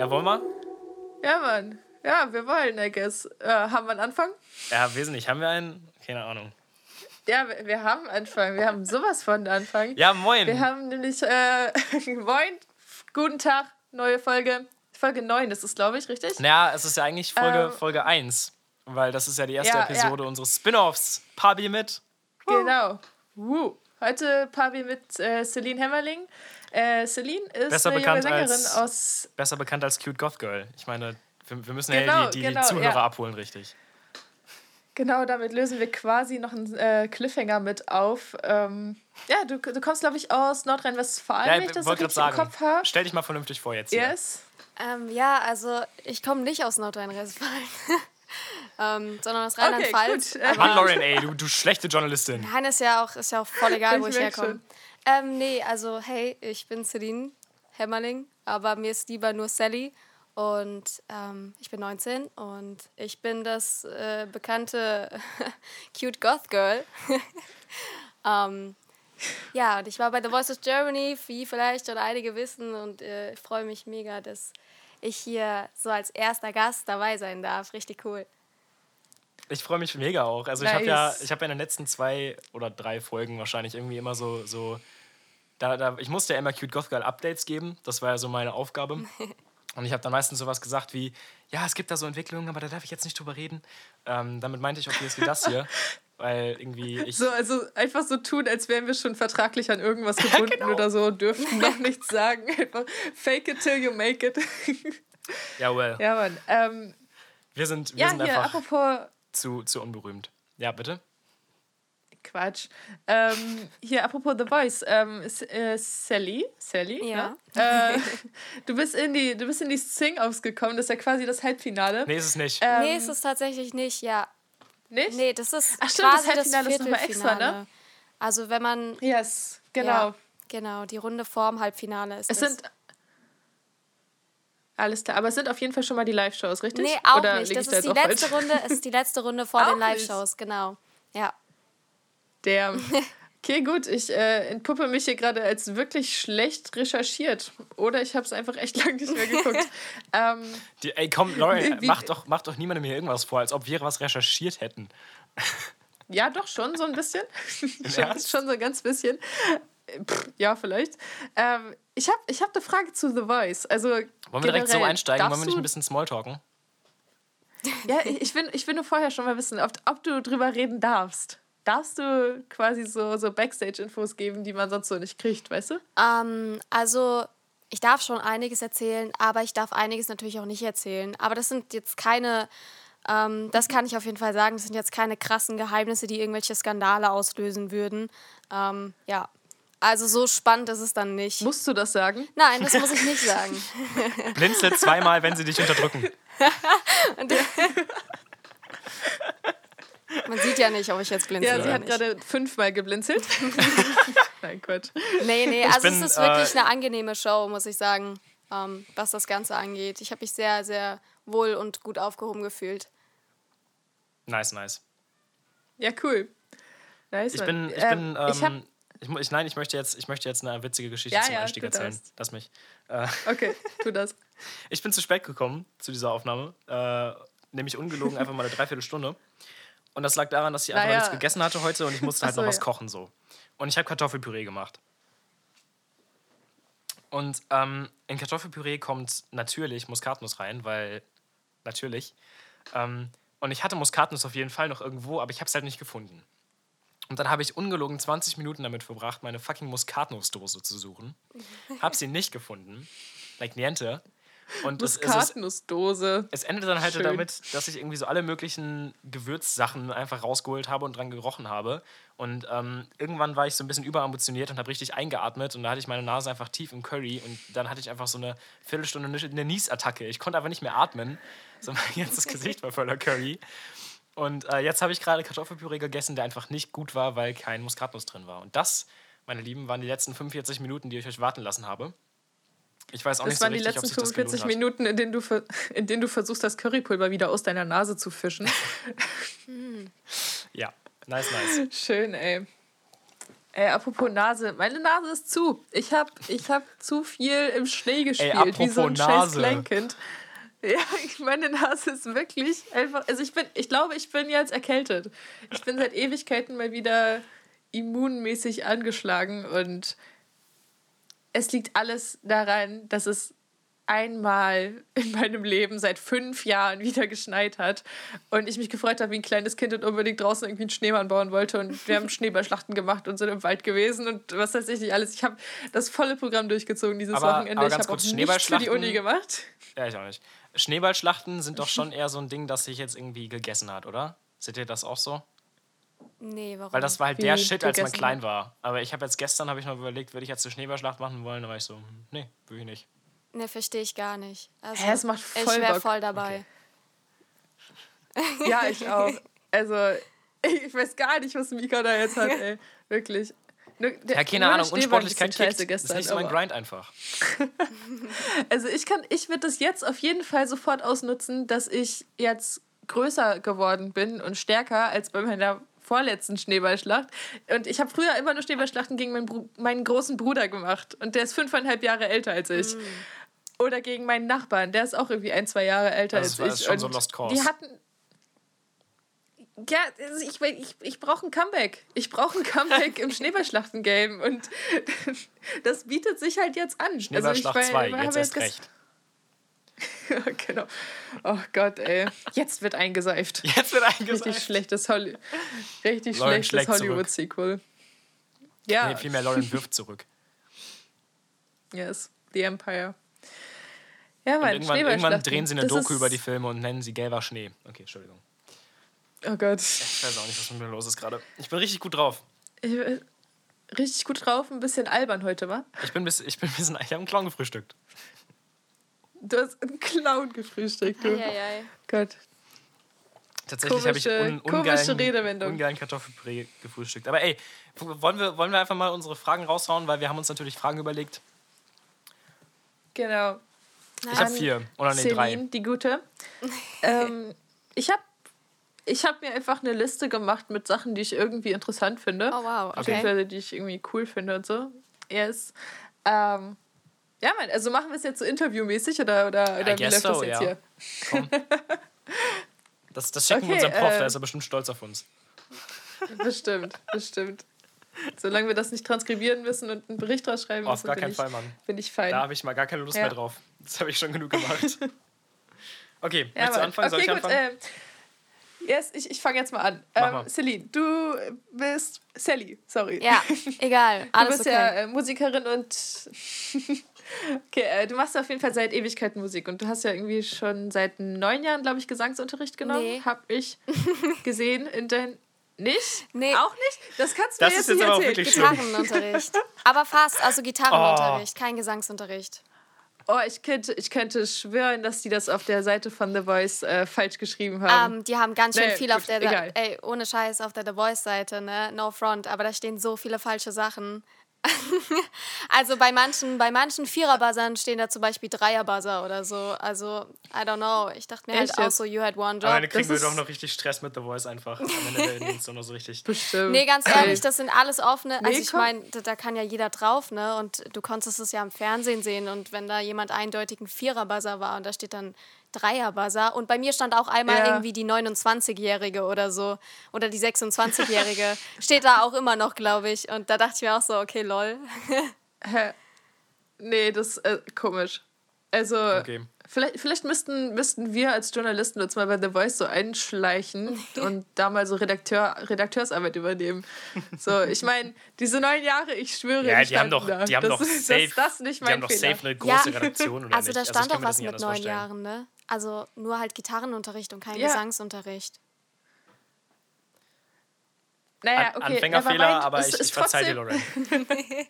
Ja, wollen wir? Ja, Mann. Ja, wir wollen, I guess. Äh, haben wir einen Anfang? Ja, wesentlich. Haben wir einen? Keine Ahnung. Ja, wir, haben Anfang. Wir haben sowas von Anfang. Ja, moin. Wir haben nämlich, äh, moin, guten Tag, neue Folge. Folge 9 ist es, glaube ich, richtig? Naja, es ist ja eigentlich Folge, Ähm. Folge 1. Weil das ist ja die erste Ja, Episode ja. unseres Spin-Offs. Pabi mit. Genau. Woo. Heute Pabi mit äh, Celine Hämmerling. Äh, Celine ist Besser eine junge bekannt Sängerin als- aus. Besser bekannt als Cute Goth Girl. Ich meine, wir, wir müssen Genau, ja die, die, genau, die Zuhörer ja. abholen, richtig. Genau, damit lösen wir quasi noch einen äh, Cliffhanger mit auf. Ähm, ja, du, du kommst, glaube ich, aus Nordrhein-Westfalen, Ja, wenn ich ich das wollte richtig gerade im sagen. Kopf habe. Stell dich mal vernünftig vor jetzt. Hier. Yes. Ähm, ja, also ich komme nicht aus Nordrhein-Westfalen, ähm, sondern aus Okay, Rheinland-Pfalz. Äh, Mann, Lauren, ey, du, du schlechte Journalistin. Nein, ist ja auch, ist ja auch voll egal, wo Ich ich merk herkomme. Ähm, nee, also hey, ich bin Celine Hämmerling, aber mir ist lieber nur Sally und ähm, ich bin 19 und ich bin das äh, bekannte Cute Goth Girl. ähm, ja, und ich war bei The Voice of Germany, wie vielleicht schon einige wissen und äh, ich freue mich mega, dass ich hier so als erster Gast dabei sein darf. Richtig cool. Ich freue mich mega auch. Also ich habe ja, Nice. ich habe ja in den letzten zwei oder drei Folgen wahrscheinlich irgendwie immer so, so da, da, ich musste ja immer Cute Goth Girl Updates geben. Das war ja so meine Aufgabe. Und ich habe dann meistens sowas gesagt wie, ja, es gibt da so Entwicklungen, aber da darf ich jetzt nicht drüber reden. Ähm, damit meinte ich, okay, es wie das hier. Weil irgendwie ich. So, also einfach so tun, als wären wir schon vertraglich an irgendwas gebunden genau. oder so, dürften noch nichts sagen. Einfach fake it till you make it. Ja, well. ja, Mann. Ähm, Wir sind, wir ja, sind hier, einfach apropos zu, zu unberühmt. Ja, bitte? Quatsch. Ähm, hier, apropos The Voice. Ähm, äh, Sally, Sally, Ja. ne? äh, du bist in die, du bist in die Sing-Offs gekommen. Das ist ja quasi das Halbfinale. Nee, ist es nicht. Ähm, nee, ist es tatsächlich nicht, ja. nicht? Nee, das ist Ach stimmt, das quasi das, Halbfinale ist noch mal extra, Viertelfinale. ne? Also wenn man Yes, genau. Ja, genau, die Runde vorm Halbfinale ist Es das. sind alles klar, aber es sind auf jeden Fall schon mal die Live-Shows, richtig? Nee, auch Oder nicht. Das ich da ist die letzte falsch? Runde, es ist die letzte Runde vor Auch den. Live-Shows, genau. Ja. Der. Okay, gut. Ich äh, entpuppe mich hier gerade als wirklich schlecht recherchiert. Oder ich habe es einfach echt lange nicht mehr geguckt. ähm, Die, ey, komm, Wie- mach doch, mach doch niemandem hier irgendwas vor, als ob wir was recherchiert hätten. ja, doch schon so ein bisschen. schon, schon so ein ganz bisschen. Pff, ja, vielleicht. Ähm, ich habe ich hab eine Frage zu The Voice. Also, Wollen wir direkt so einsteigen? Wollen wir nicht ein bisschen Smalltalken? Ja, ich ich will, ich will nur vorher schon mal wissen, ob, ob du drüber reden darfst. Darfst du quasi so, so Backstage-Infos geben, die man sonst so nicht kriegt, weißt du? Ähm, also, ich darf schon einiges erzählen, aber ich darf einiges natürlich auch nicht erzählen. Aber das sind jetzt keine, ähm, das kann ich auf jeden Fall sagen, das sind jetzt keine krassen Geheimnisse, die irgendwelche Skandale auslösen würden. Ähm, ja. Also so spannend ist es dann nicht. Musst du das sagen? Nein, das muss ich nicht sagen. Blinzel zweimal, wenn sie dich unterdrücken. Und Man sieht ja nicht, ob ich jetzt blinzel Ja, sie hat nicht. gerade fünfmal geblinzelt. Nein, Quatsch. Nee, nee, also bin, es ist äh, wirklich eine angenehme Show, muss ich sagen, ähm, was das Ganze angeht. Ich habe mich sehr, sehr wohl und gut aufgehoben gefühlt. Nice, nice. Ja, cool. Nice, Ich bin, ich Ähm, bin, ähm, ich ich, ich, nein, ich möchte jetzt, ich möchte jetzt eine witzige Geschichte Ja, zum ja, Einstieg erzählen. darfst. Lass mich. Äh, okay, tu das. ich bin zu spät gekommen zu dieser Aufnahme, äh, nämlich ungelogen einfach mal eine Dreiviertelstunde. Und das lag daran, dass ich einfach Naja. nichts gegessen hatte heute und ich musste halt so, noch was ja. kochen so. Und ich habe Kartoffelpüree gemacht. Und ähm, in Kartoffelpüree kommt natürlich Muskatnuss rein, weil natürlich. Ähm, und ich hatte Muskatnuss auf jeden Fall noch irgendwo, aber ich habe es halt nicht gefunden. Und dann habe ich ungelogen 20 Minuten damit verbracht, meine fucking Muskatnussdose zu suchen. Hab sie nicht gefunden. Like niente. Und es, es, ist, Muskatnussdose. es endete dann halt Schön. damit, dass ich irgendwie so alle möglichen Gewürzsachen einfach rausgeholt habe und dran gerochen habe. Und ähm, irgendwann war ich so ein bisschen überambitioniert und habe richtig eingeatmet und da hatte ich meine Nase einfach tief im Curry und dann hatte ich einfach so eine Viertelstunde eine Niesattacke. Ich konnte einfach nicht mehr atmen. So mein ganzes Gesicht war voller Curry. Und äh, jetzt habe ich gerade Kartoffelpüree gegessen, der einfach nicht gut war, weil kein Muskatnuss drin war. Und das, meine Lieben, waren die letzten 45 Minuten, die ich euch warten lassen habe. Ich weiß auch Das nicht so waren die richtig, ob letzten sich das gelohnt 45 hat. Minuten, in denen, du in denen du versuchst, das Currypulver wieder aus deiner Nase zu fischen. Ja, nice, nice. Schön, ey. Ey, apropos Nase, meine Nase ist zu. Ich habe ich hab zu viel im Schnee gespielt, Ey, wie so ein Nase. Kleinkind. Ja, meine Nase ist wirklich einfach. Also ich bin, ich glaube, ich bin jetzt erkältet. Ich bin seit Ewigkeiten mal wieder immunmäßig angeschlagen und es liegt alles daran, dass es einmal in meinem Leben seit fünf Jahren wieder geschneit hat und ich mich gefreut habe wie ein kleines Kind und unbedingt draußen irgendwie einen Schneemann bauen wollte und wir haben Schneeballschlachten gemacht und sind im Wald gewesen und was weiß ich nicht alles. Ich habe das volle Programm durchgezogen dieses Aber- Wochenende. aber ich habe auch nichts für die Uni gemacht. Ja, ich auch nicht. Schneeballschlachten sind doch schon eher so ein Ding, das sich jetzt irgendwie gegessen hat, oder? Seht ihr das auch so? Nee, warum? Weil das war halt Wie der Shit, als man klein war. Aber ich habe jetzt gestern, habe ich noch überlegt, würde ich jetzt eine Schneeballschlacht machen wollen? Da war ich so, hm, nee, würde ich nicht. Nee, verstehe ich gar nicht. Also, Hä, es macht Ich voll wäre Bock. voll dabei. Ja, ich auch. Also, ich weiß gar nicht, was Mika da jetzt hat, ey. Wirklich. Der, Ja, keine Ahnung, Unsportlichkeit kickt. scheiße Das ist gestern, nicht so mein Grind einfach. Also ich kann, ich würde das jetzt auf jeden Fall sofort ausnutzen, dass ich jetzt größer geworden bin und stärker als bei meiner vorletzten Schneeballschlacht. Und ich habe früher immer nur Schneeballschlachten gegen meinen, Bru meinen großen Bruder gemacht. Und der ist fünfeinhalb Jahre älter als ich. Oder gegen meinen Nachbarn, der ist auch irgendwie ein, zwei Jahre älter Das als war- ich. ist schon und so Lost Cause. Die hatten. Ja, also ich, ich, ich brauche ein Comeback. Ich brauche ein Comeback im Schneeballschlachten-Game. Und das bietet sich halt jetzt an. Schneeballschlacht also ich, 2, wir haben jetzt erst ges- recht. genau. Oh Gott, ey. Jetzt wird eingeseift. Jetzt wird Richtig eingesagt. schlechtes, Holly richtig Lauren schlechtes. Hollywood-Sequel. Ja, Nee, vielmehr Lauren wirft zurück. yes. The Empire. Ja, Mann, irgendwann, irgendwann drehen sie eine Das Doku über die Filme und nennen sie gelber Schnee. Okay, Entschuldigung. Oh Gott. Ich weiß auch nicht, was mit mir los ist gerade. Ich bin richtig gut drauf. Ich, bin richtig gut drauf, ein bisschen albern heute, wa? Ich bin, bis, ich bin ein bisschen. Ich habe einen Clown gefrühstückt. Du hast einen Clown gefrühstückt, du. Eieiei. Gott. Tatsächlich habe ich Komische- un, ungeilen, ungeilen Kartoffelpüree gefrühstückt. Aber ey, wollen wir, wollen wir einfach mal unsere Fragen raushauen, weil wir haben uns natürlich Fragen überlegt. Genau. Ich habe vier. Oder nee, Celine, drei. die gute. ähm, ich habe ich hab mir einfach eine Liste gemacht mit Sachen, die ich irgendwie interessant finde. Oh, wow, okay. Beziehungsweise die ich irgendwie cool finde und so. Yes. Ähm, ja, Mann, also machen wir es jetzt so interviewmäßig oder, oder, oder wie läuft das so, jetzt ja. hier? Komm. Das, das schicken wir Okay, unserem Prof, äh, der ist ja bestimmt stolz auf uns. Bestimmt, bestimmt. Solange wir das nicht transkribieren müssen und einen Bericht draus schreiben Auf müssen, gar bin keinen ich, Fall, Mann. bin ich fein. Da habe ich mal gar keine Lust Ja. mehr drauf. Das habe ich schon genug gemacht. Okay, Ja, möchtest du anfangen? Soll okay, ich gut. anfangen? ähm, yes, ich, ich fange jetzt mal an. Mach Ähm, mal. Celine, du bist Sally, sorry. Ja, egal. Du Alles bist okay. ja äh, Musikerin und. Okay, äh, du machst auf jeden Fall seit Ewigkeiten Musik und du hast ja irgendwie schon seit neun Jahren, glaube ich, Gesangsunterricht genommen. Nee. Hab ich gesehen in dein. Nicht? Nee. Auch nicht? Das kannst du Das mir ist jetzt nicht jetzt aber auch erzählen. Gitarrenunterricht. Aber fast, also Gitarrenunterricht, kein Gesangsunterricht. Oh, ich könnte, ich könnte schwören, dass die das auf der Seite von The Voice äh, falsch geschrieben haben. Ähm, die haben ganz schön Nee, viel gut, auf der, egal. ey, ohne Scheiß, auf der The Voice-Seite, ne? No front, aber da stehen so viele falsche Sachen. also bei manchen, bei manchen Vierer-Buzzern stehen da zum Beispiel Dreier-Buzzer oder so. Also, I don't know. Ich dachte mir Echt halt auch so, you had one Am Ende job. kriegen wir ist- doch noch richtig Stress mit The Voice einfach. Am Ende der Indienst noch so richtig. Bestimmt. Nee, ganz ehrlich, das sind alles offene. Also Nee, ich meine, da, da kann ja jeder drauf, ne? Und du konntest es ja im Fernsehen sehen. Und wenn da jemand eindeutig ein Vierer-Buzzer war und da steht dann Dreier-Buzzer. Und bei mir stand auch einmal Ja. irgendwie die 29-Jährige oder so. Oder die 26-Jährige. steht da auch immer noch, glaube ich. Und da dachte ich mir auch so, okay, lol. Hä? Nee, das ist äh, komisch. Also, Okay. vielleicht, vielleicht müssten, müssten wir als Journalisten uns mal bei The Voice so einschleichen und da mal so Redakteur, Redakteursarbeit übernehmen. So, ich meine, diese neun Jahre, ich schwöre, Ja, die haben doch, da. die haben das, doch ist- safe, dass das nicht die mein haben doch safe eine große Redaktion oder also nicht? da ich stand kann doch das was mit neun. Jahren, ne? Also nur halt Gitarrenunterricht und kein Ja. Gesangsunterricht. Naja, okay, Anfängerfehler, aber ich, ich verzeih dir, Lorraine.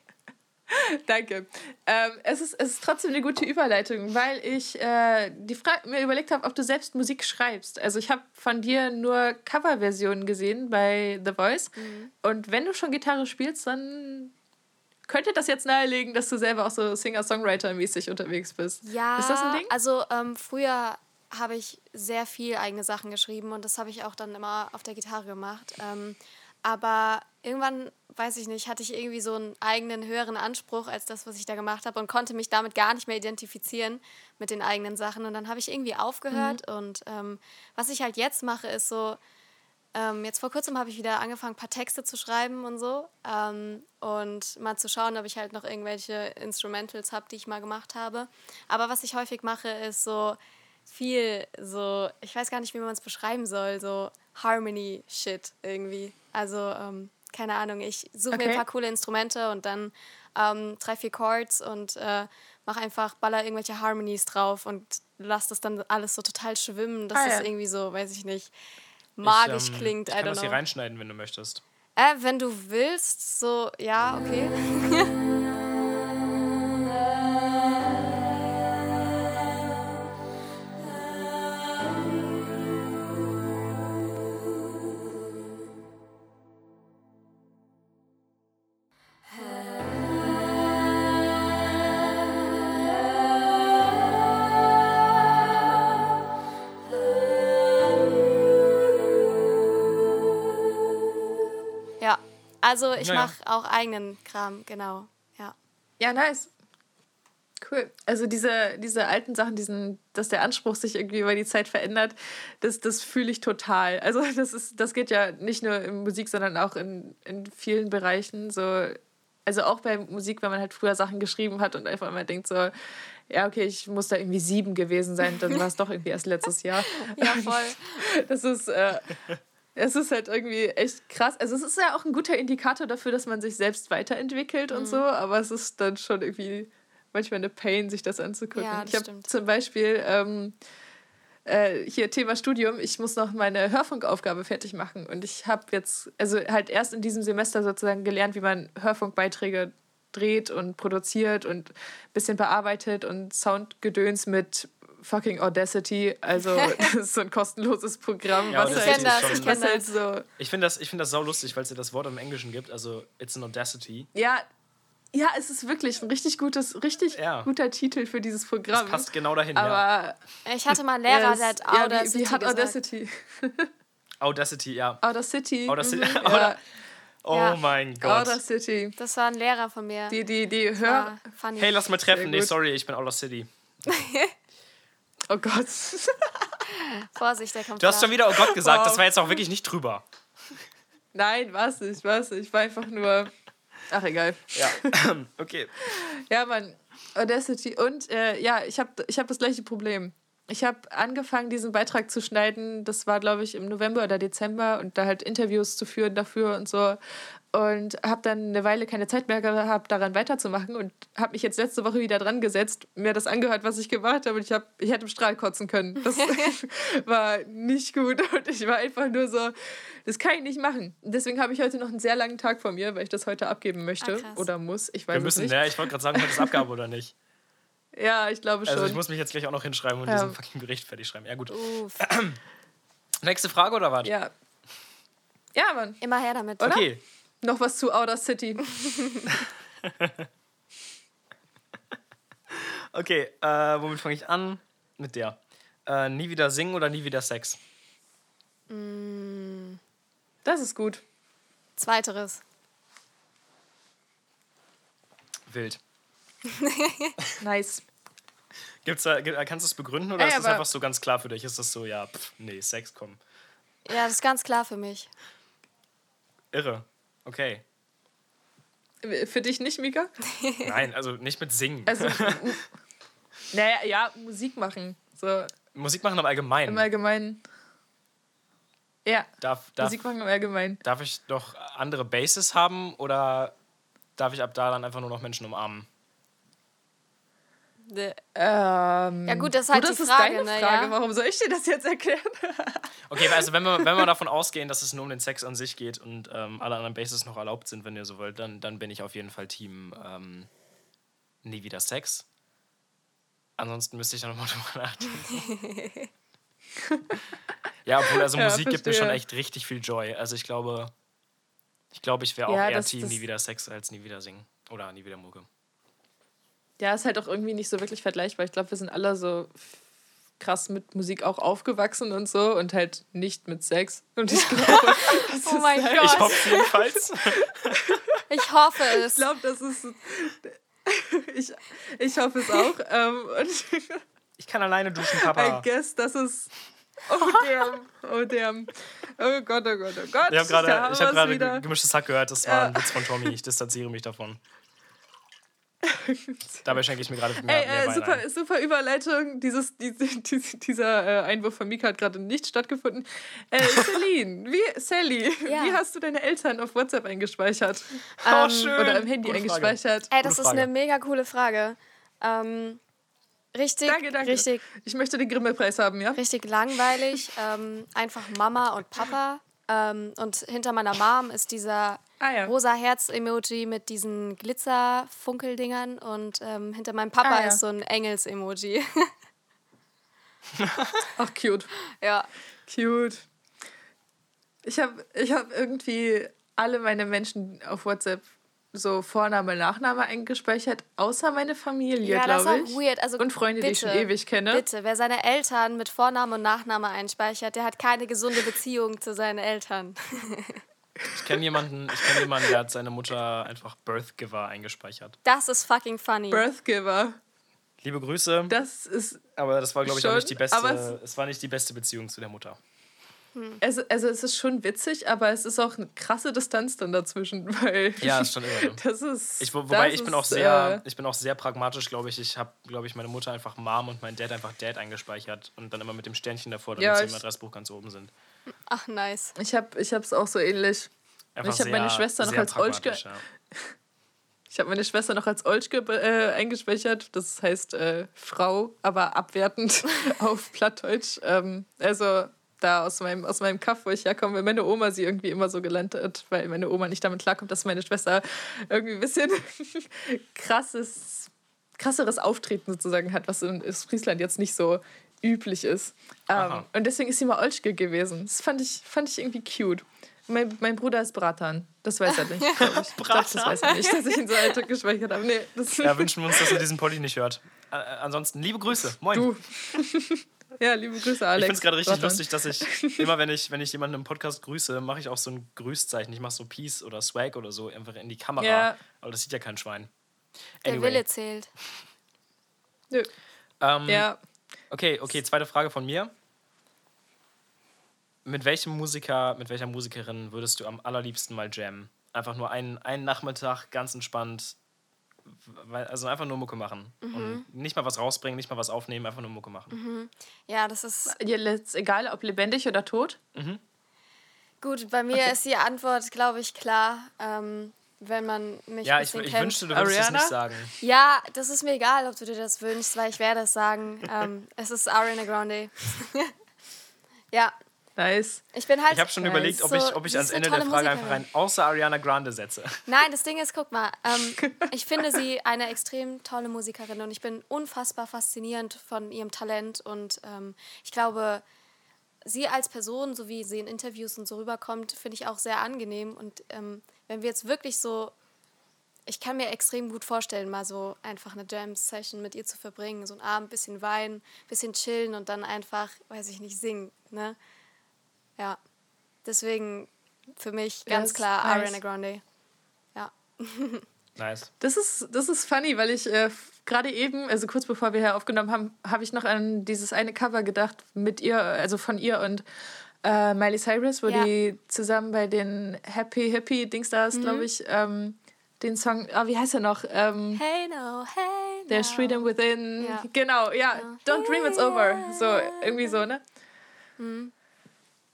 Danke. Ähm, es, ist, es ist trotzdem eine gute Überleitung, weil ich äh, die Fra mir überlegt habe, ob du selbst Musik schreibst. Also ich habe von dir nur Coverversionen gesehen bei The Voice. Mhm. Und wenn du schon Gitarre spielst, dann könnte das jetzt nahelegen, dass du selber auch so Singer-Songwriter-mäßig unterwegs bist. Ja, Ist das ein Ding? also ähm, früher habe ich sehr viel eigene Sachen geschrieben und das habe ich auch dann immer auf der Gitarre gemacht. Ähm, aber irgendwann, weiß ich nicht, hatte ich irgendwie so einen eigenen höheren Anspruch als das, was ich da gemacht habe und konnte mich damit gar nicht mehr identifizieren mit den eigenen Sachen. Und dann habe ich irgendwie aufgehört. Mhm. Und ähm, was ich halt jetzt mache, ist so, ähm, jetzt vor kurzem habe ich wieder angefangen, ein paar Texte zu schreiben und so. Ähm, und mal zu schauen, ob ich halt noch irgendwelche Instrumentals habe, die ich mal gemacht habe. Aber was ich häufig mache, ist so viel so, ich weiß gar nicht, wie man es beschreiben soll, so Harmony-Shit irgendwie. Also, ähm, keine Ahnung, ich suche okay. mir ein paar coole Instrumente und dann ähm, drei, vier Chords und äh, mache einfach, baller irgendwelche Harmonies drauf und lasse das dann alles so total schwimmen. Das ah, ja. ist irgendwie so, weiß ich nicht, magisch ich, ähm, klingt. Ich kann das hier reinschneiden, wenn du möchtest. Äh, wenn du willst, so, ja, okay. Also ich naja. mache auch eigenen Kram, genau. Ja. Ja, nice. Cool. Also diese, diese alten Sachen, diesen, dass der Anspruch sich irgendwie über die Zeit verändert, das, das fühle ich total. Also das ist, das geht ja nicht nur in Musik, sondern auch in, in vielen Bereichen. So, also auch bei Musik, wenn man halt früher Sachen geschrieben hat und einfach immer denkt so, ja, okay, ich muss da irgendwie sieben gewesen sein, dann war es doch irgendwie erst letztes Jahr. ja, voll. Das ist, äh, es ist halt irgendwie echt krass. Also es ist ja auch ein guter Indikator dafür, dass man sich selbst weiterentwickelt mhm. und so, aber es ist dann schon irgendwie manchmal eine Pain, sich das anzugucken. Ja, das ich habe zum Beispiel ähm, äh, hier Thema Studium, ich muss noch meine Hörfunkaufgabe fertig machen und ich habe jetzt, also halt erst in diesem Semester sozusagen gelernt, wie man Hörfunkbeiträge dreht und produziert und ein bisschen bearbeitet und Soundgedöns mit fucking Audacity. Also, das ist so ein kostenloses Programm. Ja, was halt, ich das, ich was halt so. Ich finde das, find das sau lustig, weil es ja das Wort im Englischen gibt. Also, it's an Audacity. Ja, ja, es ist wirklich ein richtig gutes, richtig ja. guter Titel für dieses Programm. Das passt genau dahin, Aber ja. Ich hatte mal einen Lehrer, der hat Audacity. Ja, wie, wie hat Audacity? Audacity, ja. Audacity. Audacity. Mhm, ja. Oh ja. mein Gott. Audacity. Das war ein Lehrer von mir. Die, die, die Hör. Hey, lass mal treffen. Nee, sorry, ich bin Audacity. Oh Gott. Vorsicht, der kommt. Du hast schon wieder Oh Gott gesagt, das war jetzt auch wirklich nicht drüber. Nein, was nicht, was nicht. Ich war einfach nur. Ach, egal. Ja, okay. Ja, Mann. Audacity. Und äh, ja, ich habe ich hab das gleiche Problem. Ich habe angefangen, diesen Beitrag zu schneiden. Das war, glaube ich, im November oder Dezember und da halt Interviews zu führen dafür und so und habe dann eine Weile keine Zeit mehr gehabt, daran weiterzumachen und habe mich jetzt letzte Woche wieder dran gesetzt, mir das angehört, was ich gemacht habe und ich, hab, ich hätte im Strahl kotzen können. Das war nicht gut und ich war einfach nur so, das kann ich nicht machen. Deswegen habe ich heute noch einen sehr langen Tag vor mir, weil ich das heute abgeben möchte ah, oder muss. Ich weiß Wir müssen, nicht. ja, ich wollte gerade sagen, heute ist Abgabe oder nicht. Ja, ich glaube schon. Also ich muss mich jetzt gleich auch noch hinschreiben und ja. diesen fucking Bericht fertig schreiben. Ja gut. Nächste Frage oder was? Ja. Ja, Mann. Immer her damit. Oder? Okay. Noch was zu Outer City. okay, äh, womit fange ich an? Mit der. Äh, nie wieder singen oder nie wieder Sex? Mm. Das ist gut. Zweiteres. Wild. nice. Gibt's da, kannst du es begründen oder Ey, ist das einfach so ganz klar für dich? Ist das so, ja, pff, nee, Sex, komm. Ja, das ist ganz klar für mich. Irre. Okay. Für dich nicht, Mika? Nein, also nicht mit Singen. Also, naja, ja, Musik machen. So. Musik machen im Allgemeinen. Im Allgemeinen. Ja. Darf, darf, Musik machen im Allgemeinen. Darf ich doch andere Bases haben oder darf ich ab da dann einfach nur noch Menschen umarmen? Ähm, ja gut, das ist halt gut, die Frage. Ist ne, Frage. Ja. Warum soll ich dir das jetzt erklären? okay, also wenn wir, wenn wir davon ausgehen, dass es nur um den Sex an sich geht und ähm, alle anderen Bases noch erlaubt sind, wenn ihr so wollt, dann, dann bin ich auf jeden Fall Team ähm, nie wieder Sex. Ansonsten müsste ich da nochmal drüber nachdenken. ja, obwohl, also ja, Musik verstehe. gibt mir schon echt richtig viel Joy. Also ich glaube, ich glaube, ich wäre auch ja, eher das, Team das nie wieder Sex als nie wieder singen. Oder nie wieder Mucke. Ja, ist halt auch irgendwie nicht so wirklich vergleichbar. Ich glaube, wir sind alle so krass mit Musik auch aufgewachsen und so und halt nicht mit Sex. Und ich glaube, das Oh ist mein halt, Gott. Ich hoffe jedenfalls. Ich hoffe Ich es. glaube, das ist. Ich, ich hoffe es auch. ähm, und Ich kann alleine duschen, I Papa. guess, das ist. Oh damn. Oh damn. Oh Gott, oh Gott, oh Gott. Ich habe gerade ich hab wieder. ge- gemischtes Hack gehört. Das war Ja. ein Witz von Tommy. Ich distanziere mich davon. Dabei schenke ich mir gerade mehr, Ey, mehr äh, super, ein. super Überleitung. Dieses, diese, diese, dieser äh, Einwurf von Mika hat gerade nicht stattgefunden. Äh, Celine, wie, Sally, Ja. wie hast du deine Eltern auf WhatsApp eingespeichert? Oh, Ähm, schön. Oder im Handy Gute Frage. eingespeichert? Ey, das Gute ist Frage. eine mega coole Frage. Ähm, richtig, Danke, danke. richtig, Ich möchte den Grimme-Preis haben, ja? richtig langweilig. ähm, einfach Mama und Papa. Ähm, und hinter meiner Mom ist dieser Ah ja. rosa Herz-Emoji mit diesen Glitzer-Funkeldingern. Und ähm, hinter meinem Papa Ah, ja. ist so ein Engels-Emoji. Ach, cute. ja. Cute. Ich habe ich hab irgendwie alle meine Menschen auf WhatsApp so Vorname, Nachname eingespeichert, außer meine Familie, Ja, das ist glaube ich. weird. Also Und Freunde, die ich schon bitte, ewig kenne. Bitte, wer seine Eltern mit Vorname und Nachname einspeichert, der hat keine gesunde Beziehung zu seinen Eltern. Ich kenne jemanden, ich kenn jemanden, der hat seine Mutter einfach Birthgiver eingespeichert. Das ist fucking funny. Birthgiver. Liebe Grüße. Das ist Aber das war, glaube ich, auch nicht die beste. aber es- Es war nicht die beste Beziehung zu der Mutter. Also, also es ist schon witzig, aber es ist auch eine krasse Distanz dann dazwischen, weil Ja, ist schon immer so. das ist. Ich, wo, wobei das ich bin auch ist, sehr, Äh, ich bin auch sehr pragmatisch, glaube ich. Ich habe, glaube ich, meine Mutter einfach Mom und mein Dad einfach Dad eingespeichert und dann immer mit dem Sternchen davor, damit Ja, sie im Adressbuch ganz oben sind. Ach, nice. ich habe ich es auch so ähnlich. Einfach Ich hab meine Schwester noch als Olschke- Ja. Ich habe meine Schwester noch als Olschke äh, eingespeichert. Das heißt äh, Frau, aber abwertend auf Plattdeutsch. Ähm, also da aus meinem, aus meinem Kaff, wo ich herkomme, weil meine Oma sie irgendwie immer so gelernt hat, weil meine Oma nicht damit klarkommt, dass meine Schwester irgendwie ein bisschen krasses, krasseres Auftreten sozusagen hat, was in Friesland jetzt nicht so üblich ist. Ähm, und deswegen ist sie mal Olschke gewesen. Das fand ich, fand ich irgendwie cute. Mein, mein Bruder ist Bratan. Das weiß er nicht, glaube ich. Ich glaub, das weiß er nicht, dass ich ihn so alt gespeichert habe. Nee, das ja, wünschen wir uns, dass er diesen Poddy nicht hört. Äh, äh, ansonsten, liebe Grüße. Moin. du. ja, liebe Grüße, ich Alex. finde es gerade richtig Bratan. lustig, dass ich immer, wenn ich, wenn ich jemanden im Podcast grüße, mache ich auch so ein Grüßzeichen. Ich mache so Peace oder Swag oder so einfach in die Kamera. Ja. Aber das sieht ja kein Schwein. Der Anyway. Wille zählt. Nö. Ähm, Ja, Okay, okay, zweite Frage von mir. Mit welchem Musiker, mit welcher Musikerin würdest du am allerliebsten mal jammen? Einfach nur einen, einen Nachmittag ganz entspannt, also einfach nur Mucke machen. Mhm. Und nicht mal was rausbringen, nicht mal was aufnehmen, einfach nur Mucke machen. Ja, das ist Dir ist egal, ob lebendig oder tot. gut. Bei mir ist die Antwort, glaube ich, klar. Ähm, wenn man mich Ja, ein ich, bisschen ich kennt. wünschte, du würdest es Ariana? nicht sagen. Ja, das ist mir egal, ob du dir das wünschst, weil ich werde es sagen. ähm, es ist Ariana Grande. ja, Nice. ich bin halt. Ich habe schon Nice. überlegt, ob ich, ob ich ans Ende der Frage einfach Musikerin. ein außer Ariana Grande setze. Nein, das Ding ist, guck mal, ähm, ich finde sie eine extrem tolle Musikerin und ich bin unfassbar faszinierend von ihrem Talent und ähm, ich glaube, sie als Person, so wie sie in Interviews und so rüberkommt, finde ich auch sehr angenehm und ähm, wenn wir jetzt wirklich so, ich kann mir extrem gut vorstellen, mal so einfach eine Jam-Session mit ihr zu verbringen, so einen Abend, bisschen weinen, bisschen chillen und dann einfach, weiß ich nicht, singen, ne? Ja, deswegen für mich ganz ist klar nice. Ariana Grande. Ja. Nice. Das ist, das ist funny, weil ich äh, gerade eben, also kurz bevor wir hier aufgenommen haben, habe ich noch an dieses eine Cover gedacht mit ihr, also von ihr und äh, Miley Cyrus, wo Ja. die zusammen bei den Happy Happy Dingstars, Mhm. glaube ich, ähm, den Song, ah, wie heißt er noch? Ähm, Hey no, hey no. There's freedom within. Ja. Genau, ja. Don't dream it's over. So, irgendwie so, ne? Mhm.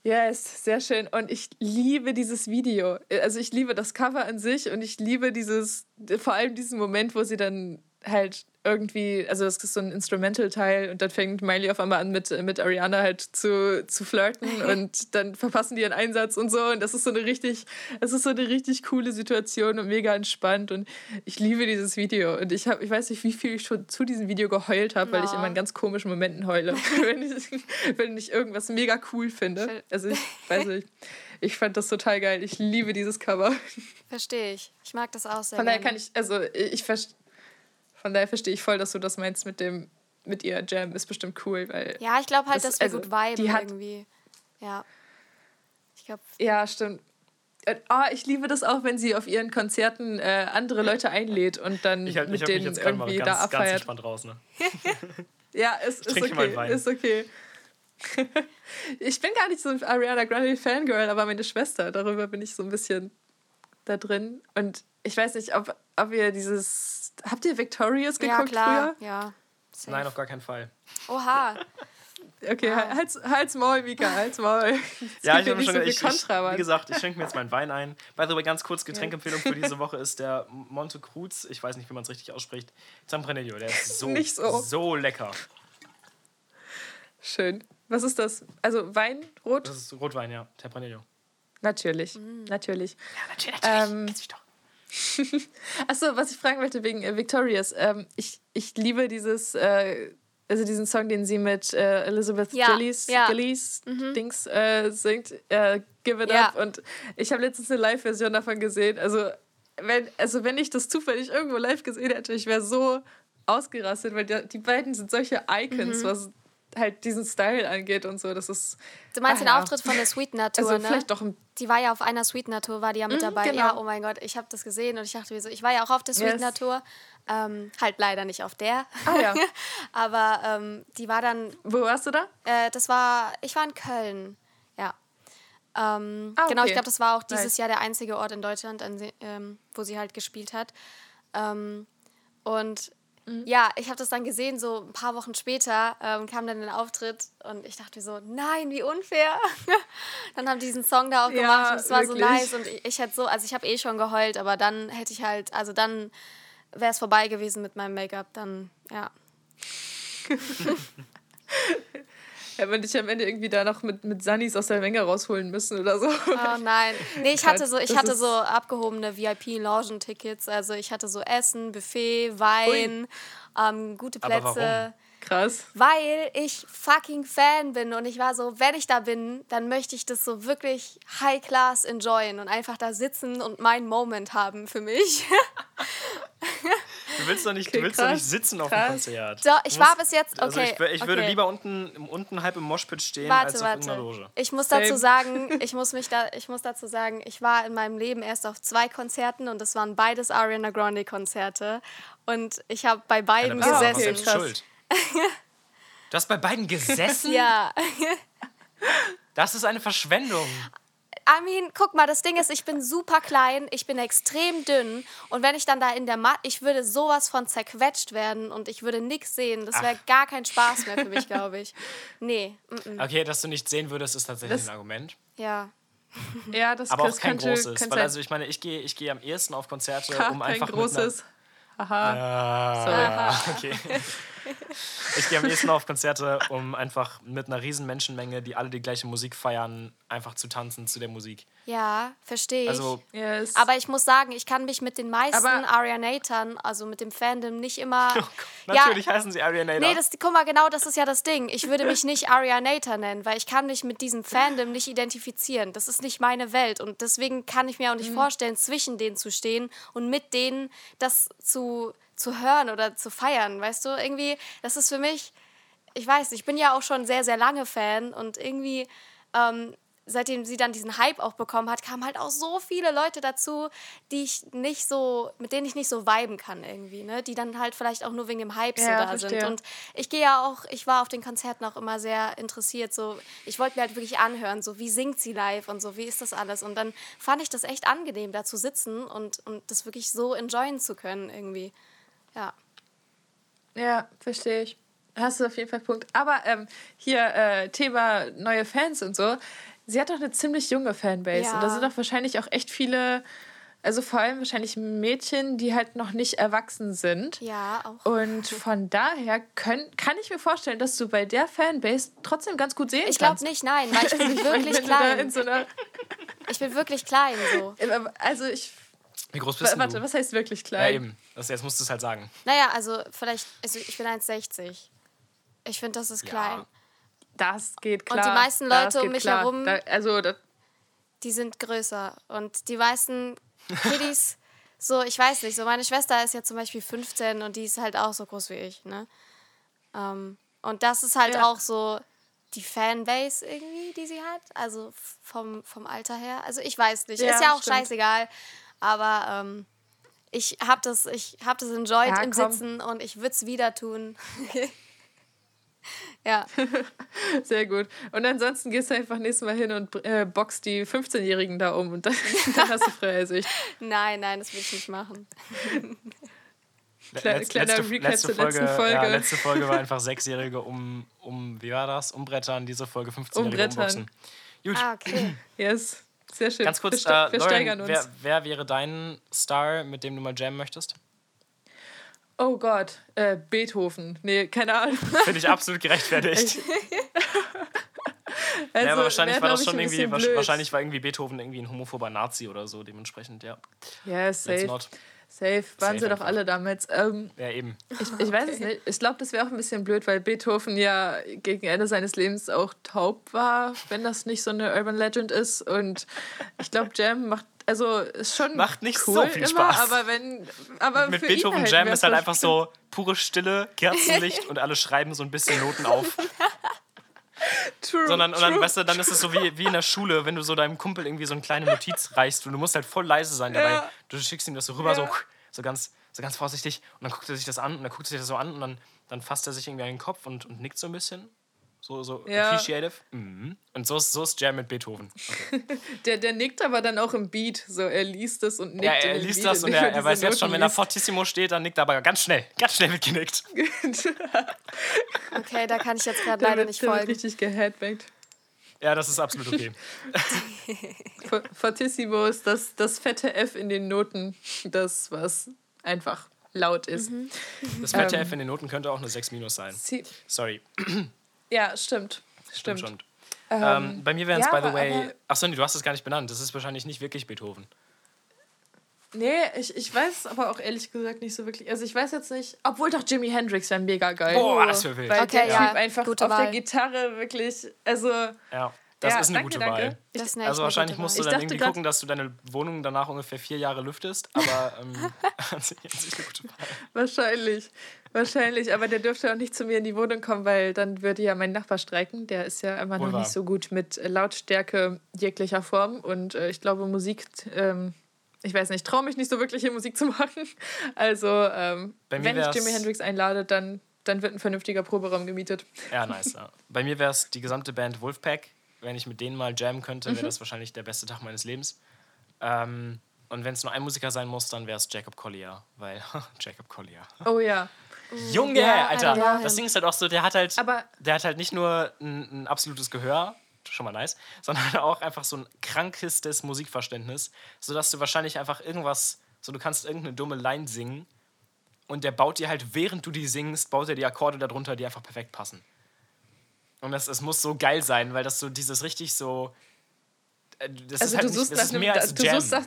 Yes, sehr schön. Und ich liebe dieses Video. Also ich liebe das Cover an sich und ich liebe dieses, vor allem diesen Moment, wo sie dann halt irgendwie, also das ist so ein Instrumental-Teil und dann fängt Miley auf einmal an mit, mit Ariana halt zu, zu flirten und dann verpassen die ihren Einsatz und so und das ist so eine richtig, es ist so eine richtig coole Situation und mega entspannt und ich liebe dieses Video und ich habe, ich weiß nicht, wie viel ich schon zu diesem Video geheult habe, weil ich immer in ganz komischen Momenten heule, wenn, ich, wenn ich irgendwas mega cool finde. Also ich weiß nicht, ich fand das total geil. Ich liebe dieses Cover. Verstehe ich. Ich mag das auch sehr Von daher kann ich, also ich verstehe, von daher verstehe ich voll, dass du das meinst mit dem, mit ihr Jam ist bestimmt cool, weil. Ja, ich glaube halt, Das- dass wir also, gut viben die hat- irgendwie. Ja. Ich glaube, Ja, stimmt. Ah, ich liebe das auch, wenn sie auf ihren Konzerten äh, andere Leute einlädt und dann Ich, halt, mit ich denen jetzt irgendwie ganz, da ganz abfeiert. entspannt raus. Ne? Ja, ist, ist okay. Ist okay. ich bin gar nicht so ein Ariana Grande Fangirl, aber meine Schwester, darüber bin ich so ein bisschen da drin. Und ich weiß nicht, ob, ob ihr dieses. Habt ihr Victorious ja, geguckt klar. früher? Ja. Safe. Nein, auf gar keinen Fall. Oha. Okay, Ah. halt's, halt's Maul, Mika, halt's Maul. Es Ja, ich habe schon so ich, ich, Kontra, Mann. Wie gesagt, ich schenke mir jetzt meinen Wein ein. By the way, ganz kurz, Getränkempfehlung für diese Woche ist der Monte Cruz. Ich weiß nicht, wie man es richtig ausspricht. Tempranillo, der ist so, Nicht so. so lecker. Schön. Was ist das? Also Wein, Rot? Das ist Rotwein, ja. Tempranillo. Natürlich, Mm. natürlich. Ja, natürlich. Ähm, Kennst mich doch. Achso, was ich fragen wollte wegen äh, Victorious. Ähm, ich, ich liebe dieses, äh, also diesen Song, den sie mit äh, Elizabeth Ja, Gillies, ja. Gillies Dings äh, singt, äh, Give It Ja. Up. Und ich habe letztens eine Live-Version davon gesehen. Also wenn, also wenn ich das zufällig irgendwo live gesehen hätte, ich wäre so ausgerastet, weil die, die beiden sind solche Icons, was halt diesen Style angeht und so. Das ist. Du meinst Ah, den ja. Auftritt von der Sweetener Tour, Also ne? vielleicht doch ein Die war ja auf einer Sweetener Tour, war die ja mit dabei. genau. Ja, oh mein Gott, ich habe das gesehen und ich dachte mir so, ich war ja auch auf der Sweetener Yes. Tour. Ähm, halt leider nicht auf der. Ah ja. Aber ähm, die war dann, Wo warst du da? äh, das war, ich war in Köln. Ja. Ähm, Ah, Genau, ich okay. glaube, das war auch dieses Nice. Jahr der einzige Ort in Deutschland, an, ähm, wo sie halt gespielt hat. Ähm, und Mhm. ja, ich habe das dann gesehen, so ein paar Wochen später ähm, kam dann ein Auftritt und ich dachte mir so, nein, wie unfair. dann haben die diesen Song da auch Ja, gemacht und es war so wirklich. nice und ich, ich hätte so, also ich habe eh schon geheult, aber dann hätte ich halt, also dann wäre es vorbei gewesen mit meinem Make-up, dann, ja. Hätte man dich am Ende irgendwie da noch mit, mit Sunnies aus der Menge rausholen müssen oder so. Oh nein. Nee, ich hatte so, ich das hatte so abgehobene VIP-Logen-Tickets. Also ich hatte so Essen, Buffet, Wein, ähm, gute Aber Plätze. Krass. Weil ich fucking Fan bin und ich war so, wenn ich da bin, dann möchte ich das so wirklich high class enjoyen und einfach da sitzen und meinen Moment haben für mich. Du willst doch nicht, Okay, du willst doch nicht sitzen auf krass. dem Konzert. Doch, ich war bis jetzt, okay. Also ich, ich würde okay. lieber unten, unten halb im Moshpit stehen, Warte, als auf warte. irgendeiner Loge. Ich muss dazu sagen, ich muss mich da, ich muss dazu sagen, ich war in meinem Leben erst auf zwei Konzerten und das waren beides Ariana Grande Konzerte und ich habe bei beiden Ja, gesessen. selbst krass. schuld. Du hast bei beiden gesessen? Ja, Das ist eine Verschwendung. I mean, guck mal, das Ding ist, ich bin super klein, ich bin extrem dünn und wenn ich dann da in der Matte, ich würde sowas von zerquetscht werden und ich würde nichts sehen. Das wäre gar kein Spaß mehr für mich, glaube ich. Nee, mm -mm. Okay, dass du nicht sehen würdest, ist tatsächlich Das- ein Argument. ja. Ja, das, Aber auch kein könnte, großes. könnte Weil also ich meine, ich gehe ich gehe am ehesten auf Konzerte, um kein einfach großes. Aha. Mit einer, ah, okay. Ich gehe am ehesten auf Konzerte, um einfach mit einer riesen Menschenmenge, die alle die gleiche Musik feiern, einfach zu tanzen zu der Musik. Ja, verstehe ich. Also Yes. Aber ich muss sagen, ich kann mich mit den meisten Arianatern, also mit dem Fandom, nicht immer. natürlich ja, heißen sie Ariana. Nee, das, guck mal, genau das ist ja das Ding. Ich würde mich nicht Arianator nennen, weil ich kann mich mit diesem Fandom nicht identifizieren. Das ist nicht meine Welt. Und deswegen kann ich mir auch Mhm. nicht vorstellen, zwischen denen zu stehen und mit denen das zu, zu hören oder zu feiern. Weißt du, irgendwie, das ist für mich, ich weiß, ich bin ja auch schon sehr, sehr lange Fan und irgendwie, ähm, seitdem sie dann diesen Hype auch bekommen hat, kamen halt auch so viele Leute dazu, die ich nicht so, mit denen ich nicht so viben kann irgendwie, ne? Die dann halt vielleicht auch nur wegen dem Hype so Ja, da sind. verstehe. Und ich gehe ja auch, ich war auf den Konzerten auch immer sehr interessiert, so, ich wollte mir halt wirklich anhören, so, wie singt sie live und so, wie ist das alles? Und dann fand ich das echt angenehm, da zu sitzen und, und das wirklich so enjoyen zu können irgendwie. Ja. Ja, verstehe ich. Hast du auf jeden Fall Punkt. Aber ähm, hier äh, Thema neue Fans und so. Sie hat doch eine ziemlich junge Fanbase. Ja. Und da sind doch wahrscheinlich auch echt viele, also vor allem wahrscheinlich Mädchen, die halt noch nicht erwachsen sind. Ja, auch. Und von daher können, kann ich mir vorstellen, dass du bei der Fanbase trotzdem ganz gut sehen Ich glaube kannst. nicht, nein, weil ich bin Ich wirklich klein. so Ich bin wirklich klein so. also ich, Wie groß bist warte, du? was heißt wirklich ja, klein? eben. Das, jetzt musst du es halt sagen. Naja, also vielleicht, also ich bin 1,60. Ich finde, das ist Ja. klein. Das geht Und klar. die meisten Leute um mich klar. herum- Da, also das, Die sind größer. Und die meisten Kiddies, so, ich weiß nicht, so meine Schwester ist ja zum Beispiel 15 und die ist halt auch so groß wie ich, ne? Ähm, und das ist halt Ja. auch so die Fanbase irgendwie, die sie hat. Also vom, vom Alter her. Also ich weiß nicht. Ja, ist ja auch stimmt. scheißegal. Aber ähm, ich habe das, ich hab das enjoyed Ja, im komm. Sitzen und ich würde es wieder tun. ja. Sehr gut. Und ansonsten gehst du einfach nächstes Mal hin und äh, boxt die 15-Jährigen da um und dann, dann hast du freie Sicht. Nein, nein, das will ich nicht machen. Kle- kleiner Recap zur letzten Folge. Ja, letzte Folge war einfach Sechsjährige um, um, wie war das? Umbrettern, diese Folge 15-Jährige Umbrettern. umboxen. Gut, Ah, okay. Yes. Sehr schön. ganz kurz, wir, äh, Lauren, uns. wer, wer wäre dein Star, mit dem du mal jammen möchtest? Oh Gott, äh, Beethoven. Nee, keine Ahnung. Finde ich absolut gerechtfertigt. Also, ja, aber wahrscheinlich wär, war das schon irgendwie, wahrscheinlich war irgendwie Beethoven irgendwie ein homophober Nazi oder so, dementsprechend, ja. Ja, Let's safe. Safe. Waren Safe sie doch alle damals. Ähm, Ja, eben. ich, ich weiß es nicht. Ich glaube, das wäre auch ein bisschen blöd, weil Beethoven ja gegen Ende seines Lebens auch taub war, wenn das nicht so eine Urban Legend ist. Und ich glaube, Jam macht, also ist schon Macht nicht cool so viel immer, Spaß. aber wenn, aber Mit für ihn Beethoven halt Jam ist halt einfach so pure Stille, Kerzenlicht und alle schreiben so ein bisschen Noten auf. True, Sondern, und dann, true. weißt du, dann ist es so wie, wie in der Schule, wenn du so deinem Kumpel irgendwie so eine kleine Notiz reichst und du musst halt voll leise sein dabei. Ja. Du schickst ihm das so rüber, so, Ja. so, ganz, so ganz vorsichtig und dann guckt er sich das an und dann guckt er sich das so an und dann, dann fasst er sich irgendwie an den Kopf und, und nickt so ein bisschen. So, so Ja. appreciative. Mhm. Und so ist, so ist Jam mit Beethoven. Der, der nickt aber dann auch im Beat. So, er liest es und nickt. Ja, in er den liest Beat, das und er, er weiß jetzt schon, Noten wenn er liest. fortissimo steht, dann nickt er aber ganz schnell. Ganz schnell wird genickt. Okay, da kann ich jetzt gerade Der leider wird- nicht der wird folgen. richtig geheadbanged. Ja, das ist absolut okay. For- Fortissimo ist das, das fette F in den Noten, das, was einfach laut ist. Mhm. Das fette Ähm. F in den Noten könnte auch eine 6 minus sein. Sorry. Ja, stimmt. Stimmt Stimmt. schon. Ähm, bei mir wären es, ja, by the way. Achso, nee, du hast es gar nicht benannt. Das ist wahrscheinlich nicht wirklich Beethoven. Nee, ich, ich weiß aber auch ehrlich gesagt nicht so wirklich. Also ich weiß jetzt nicht, obwohl doch Jimi Hendrix wäre mega geil. Boah, das wäre wild. Weil Okay, der ja, Typ einfach gute auf der Wahl. Gitarre wirklich, also Ja, das Ja, ist eine danke, gute danke. Wahl. Das ist eine Also wahrscheinlich musst Wahl. du Ich dann irgendwie grad- gucken, dass du deine Wohnung danach ungefähr vier Jahre lüftest. Aber ähm, an sich eine gute Wahl. wahrscheinlich. Wahrscheinlich, aber der dürfte auch nicht zu mir in die Wohnung kommen, weil dann würde ja mein Nachbar streiken. Der ist ja immer Wohl noch nicht so gut mit Lautstärke jeglicher Form. Und äh, ich glaube, Musik, ähm, ich weiß nicht, traue mich nicht so wirklich hier Musik zu machen. Also, ähm, wenn ich Jimi Hendrix einlade, dann, dann wird ein vernünftiger Proberaum gemietet. Ja, nice. Ja. Bei mir wäre es die gesamte Band Wolfpack. Wenn ich mit denen mal jammen könnte, Mhm. wäre das wahrscheinlich der beste Tag meines Lebens. Ähm, und wenn es nur ein Musiker sein muss, dann wäre es Jacob Collier. Weil, Jacob Collier. Oh ja. Junge, Ja, Alter, ja. das Ding ist halt auch so, der hat halt, Aber- der hat halt nicht nur ein, ein absolutes Gehör, schon mal nice, sondern auch einfach so ein krankestes Musikverständnis, sodass du wahrscheinlich einfach irgendwas, so du kannst irgendeine dumme Line singen und der baut dir halt, während du die singst, baut er die Akkorde darunter, die einfach perfekt passen. Und das, es muss so geil sein, weil das so dieses richtig so. äh, Das Also ist halt du nicht, suchst das nach ist einem, mehr als du Jam. suchst, nach,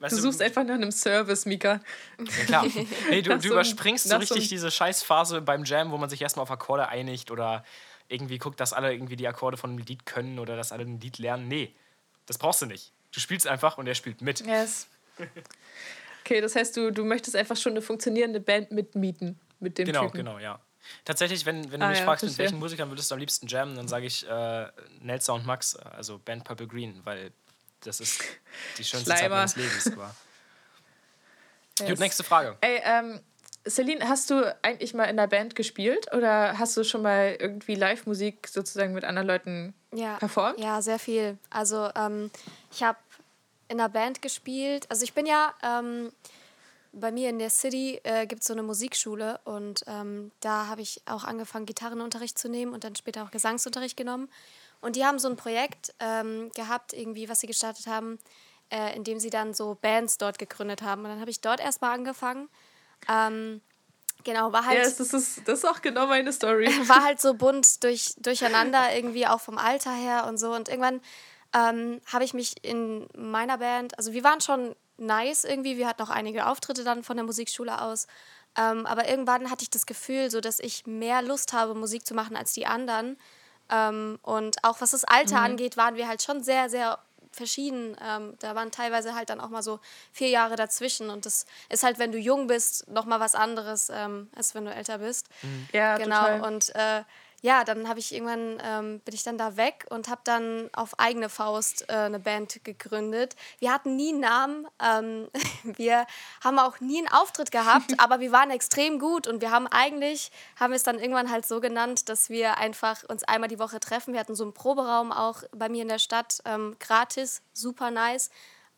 Weißt du suchst einfach nach einem Service, Mika. Ja, klar. Nee, du, du so überspringst so richtig diese Scheißphase beim Jam, wo man sich erstmal auf Akkorde einigt oder irgendwie guckt, dass alle irgendwie die Akkorde von einem Lied können oder dass alle ein Lied lernen. Nee, das brauchst du nicht. Du spielst einfach und er spielt mit. Yes. Okay, das heißt, du, du möchtest einfach schon eine funktionierende Band mitmieten mit dem Genau, Typen. genau, ja. Tatsächlich, wenn, wenn du Ah, mich ja, fragst, mit welchen Musikern würdest du am liebsten jammen, dann sage ich äh, Nelsa und Max, also Band Purple Green, weil das ist die schönste Zeit Schleimer. meines Lebens. Aber. Yes. Gut, nächste Frage. Ey, ähm, Celine, hast du eigentlich mal in einer Band gespielt oder hast du schon mal irgendwie Live-Musik sozusagen mit anderen Leuten Ja. performt? Ja, sehr viel. Also ähm, ich habe in einer Band gespielt. Also ich bin ja ähm, bei mir in der City äh, gibt es so eine Musikschule und ähm, da habe ich auch angefangen, Gitarrenunterricht zu nehmen und dann später auch Gesangsunterricht genommen. Und die haben so ein Projekt ähm, gehabt, irgendwie, was sie gestartet haben, äh, in dem sie dann so Bands dort gegründet haben. Und dann habe ich dort erstmal angefangen. Ähm, genau, war halt Ja, das ist, das ist auch genau meine Story. war halt so bunt durch, durcheinander, irgendwie auch vom Alter her und so. Und irgendwann ähm, habe ich mich in meiner Band, also wir waren schon nice irgendwie, wir hatten auch einige Auftritte dann von der Musikschule aus. Ähm, aber irgendwann hatte ich das Gefühl, so dass ich mehr Lust habe, Musik zu machen als die anderen. Ähm, und auch was das Alter angeht, waren wir halt schon sehr, sehr verschieden. Ähm, da waren teilweise halt dann auch mal so vier Jahre dazwischen. Und das ist halt, wenn du jung bist, nochmal was anderes, ähm, als wenn du älter bist. Ja, genau. total. Und äh, ja, dann habe ich irgendwann ähm, bin ich dann da weg und habe dann auf eigene Faust äh, eine Band gegründet. Wir hatten nie einen Namen, ähm, wir haben auch nie einen Auftritt gehabt, aber wir waren extrem gut und wir haben eigentlich haben es dann irgendwann halt so genannt, dass wir einfach uns einmal die Woche treffen. Wir hatten so einen Proberaum auch bei mir in der Stadt ähm, gratis, super nice.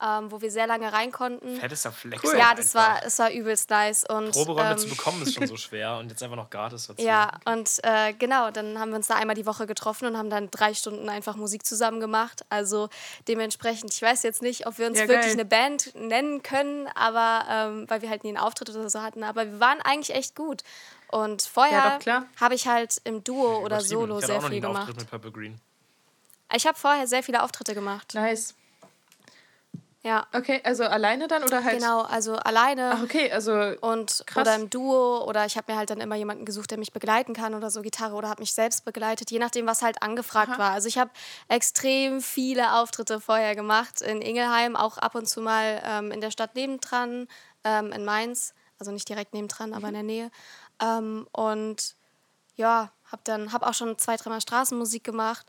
Ähm, wo wir sehr lange rein konnten. Fettester Flex. Cool. Ja, das einfach. war, es war übelst nice. Und, Proberäume ähm, zu bekommen ist schon so schwer und jetzt einfach noch gratis dazu. ja, und äh, genau, dann haben wir uns da einmal die Woche getroffen und haben dann drei Stunden einfach Musik zusammen gemacht. Also dementsprechend, ich weiß jetzt nicht, ob wir uns Ja, wirklich geil. eine Band nennen können, aber ähm, weil wir halt nie einen Auftritt oder so hatten, aber wir waren eigentlich echt gut. Und Ja, vorher klar. habe ich halt im Duo oder Übertrieben. Solo sehr auch noch nie viel einen gemacht. Auftritt mit Purple Green. Ich habe vorher sehr viele Auftritte gemacht. Nice. Ja, Okay, also alleine dann oder halt. genau, also alleine. Ach, okay, also. Und Krass. oder im Duo oder ich habe mir halt dann immer jemanden gesucht, der mich begleiten kann oder so Gitarre oder habe mich selbst begleitet, je nachdem, was halt angefragt war. Also ich habe extrem viele Auftritte vorher gemacht in Ingelheim, auch ab und zu mal ähm, in der Stadt nebendran, ähm, in Mainz, also nicht direkt nebendran, aber in der Nähe. Ähm, und ja, habe dann habe auch schon zwei, dreimal Straßenmusik gemacht.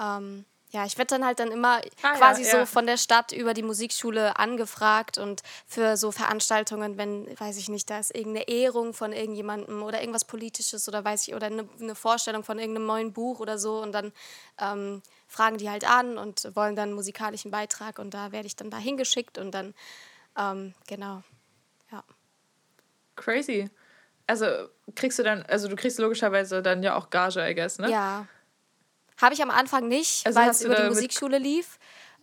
Ähm, ja, ich werde dann halt dann immer Ah, ja, quasi so ja. von der Stadt über die Musikschule angefragt und für so Veranstaltungen, wenn, weiß ich nicht, da ist irgendeine Ehrung von irgendjemandem oder irgendwas Politisches oder weiß ich, oder eine, eine Vorstellung von irgendeinem neuen Buch oder so und dann ähm, fragen die halt an und wollen dann einen musikalischen Beitrag und da werde ich dann da hingeschickt und dann, ähm, genau, ja. Crazy. Also kriegst du dann, also du kriegst logischerweise dann ja auch Gage, I guess, ne? Ja. Habe ich am Anfang nicht, Also weil es über die Musikschule lief.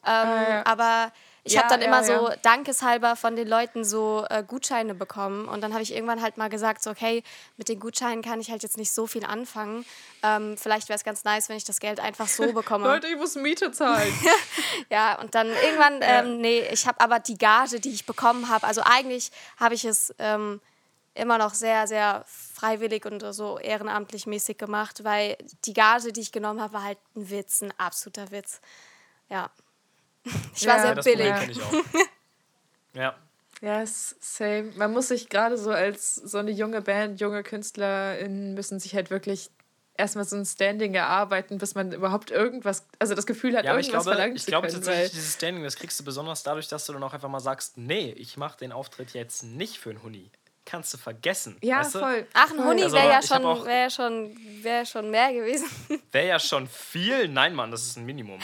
Ähm, ja. Aber ich Ja, habe dann ja, immer ja. so dankeshalber von den Leuten so äh, Gutscheine bekommen. Und dann habe ich irgendwann halt mal gesagt, so, okay, mit den Gutscheinen kann ich halt jetzt nicht so viel anfangen. Ähm, vielleicht wäre es ganz nice, wenn ich das Geld einfach so bekomme. Leute, ich muss Miete zahlen. Ja, und dann irgendwann, ähm, nee, ich habe aber die Gage, die ich bekommen habe, also eigentlich habe ich es ähm, immer noch sehr, sehr freiwillig und so ehrenamtlich mäßig gemacht, weil die Gage, die ich genommen habe, war halt ein Witz, ein absoluter Witz. Ja. Ich war Ja, sehr das billig. Ich auch. Ja. ja, same. Man muss sich gerade so als so eine junge Band, junge KünstlerInnen müssen sich halt wirklich erstmal so ein Standing erarbeiten, bis man überhaupt irgendwas, also das Gefühl hat, Ja, aber ich irgendwas glaube, verlangen ich zu glaube können. tatsächlich, dieses Standing, das kriegst du besonders dadurch, dass du dann auch einfach mal sagst, nee, ich mache den Auftritt jetzt nicht für einen Huni. Kannst du vergessen. ja, weißt du? voll. Ach, ein. Huni Also, wäre ja, schon, auch- wär schon, wär schon mehr gewesen. Wäre ja schon viel. Nein, Mann, das ist ein Minimum.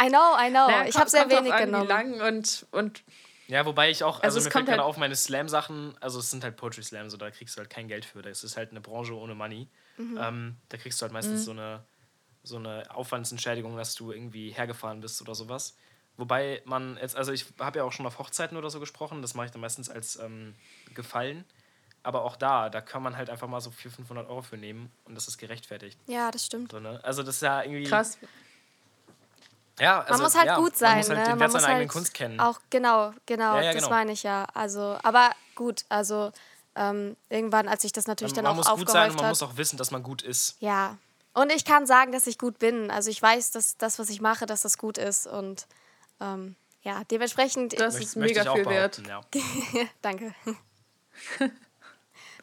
I know, I know. Naja, ich habe sehr wenig an, genommen. Wie lang und, und Ja, wobei ich auch, also, Also es mir kommt fällt gerade halt- auf, meine Slam-Sachen, also es sind halt Poetry Slams, so da kriegst du halt kein Geld für. Das ist halt eine Branche ohne Money. Mhm. Ähm, da kriegst du halt meistens so eine so eine Aufwandsentschädigung, dass du irgendwie hergefahren bist oder sowas. Wobei man jetzt, also ich habe ja auch schon auf Hochzeiten oder so gesprochen, das mache ich dann meistens als ähm, Gefallen. Aber auch da, da kann man halt einfach mal so 400, 500 Euro für nehmen und das ist gerechtfertigt. Ja, das stimmt. So, ne? Also das ist ja irgendwie... krass. Ja, also, man muss halt ja, gut sein, Man muss halt ne? den man Wert muss seiner halt eigenen Kunst kennen. Auch genau, genau, Ja, ja, das genau. meine ich ja. Also, aber gut, also ähm, irgendwann, als ich das natürlich dann man auch muss gut sein aufgehäuft und man muss auch wissen, dass man gut ist. Ja. Und ich kann sagen, dass ich gut bin. Also ich weiß, dass das, was ich mache, dass das gut ist. Und ähm, ja, dementsprechend. Das ist mega viel wert. Ja. Danke.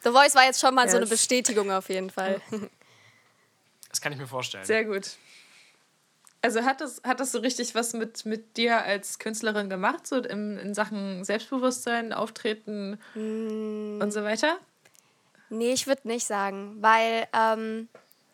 The Voice war jetzt schon mal so eine Yes. Bestätigung auf jeden Fall. Das kann ich mir vorstellen. Sehr gut. Also hat das, hat das so richtig was mit, mit dir als Künstlerin gemacht, so in, in Sachen Selbstbewusstsein, Auftreten Mm. und so weiter? Nee, ich würde nicht sagen, weil ähm,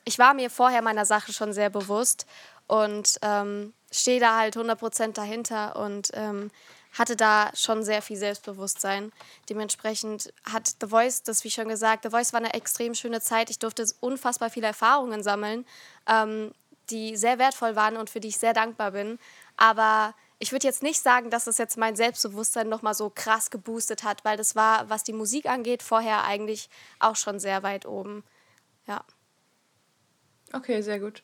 ich war mir vorher meiner Sache schon sehr bewusst und ähm, stehe da halt 100% dahinter und ähm, hatte da schon sehr viel Selbstbewusstsein. Dementsprechend hat The Voice, das wie schon gesagt, The Voice war eine extrem schöne Zeit. Ich durfte unfassbar viele Erfahrungen sammeln, ähm, die sehr wertvoll waren und für die ich sehr dankbar bin. Aber ich würde jetzt nicht sagen, dass es jetzt mein Selbstbewusstsein nochmal so krass geboostet hat, weil das war, was die Musik angeht, vorher eigentlich auch schon sehr weit oben. Ja. Okay, sehr gut.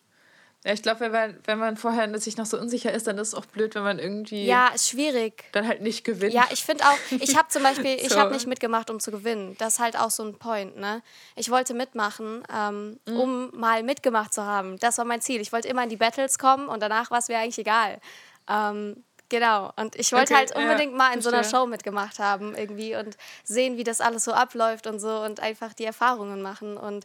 Ja, ich glaube, wenn man, wenn man vorher sich noch so unsicher ist, dann ist es auch blöd, wenn man irgendwie Ja, ist schwierig. dann halt nicht gewinnt. Ja, ich finde auch, ich habe zum Beispiel, ich So. habe nicht mitgemacht, um zu gewinnen. Das ist halt auch so ein Point, ne? Ich wollte mitmachen, ähm, um mal mitgemacht zu haben. Das war mein Ziel. Ich wollte immer in die Battles kommen und danach war es mir eigentlich egal. Ähm, Genau, und ich wollte Okay, halt unbedingt ja, mal in so einer. Show mitgemacht haben irgendwie und sehen, wie das alles so abläuft und so und einfach die Erfahrungen machen. Und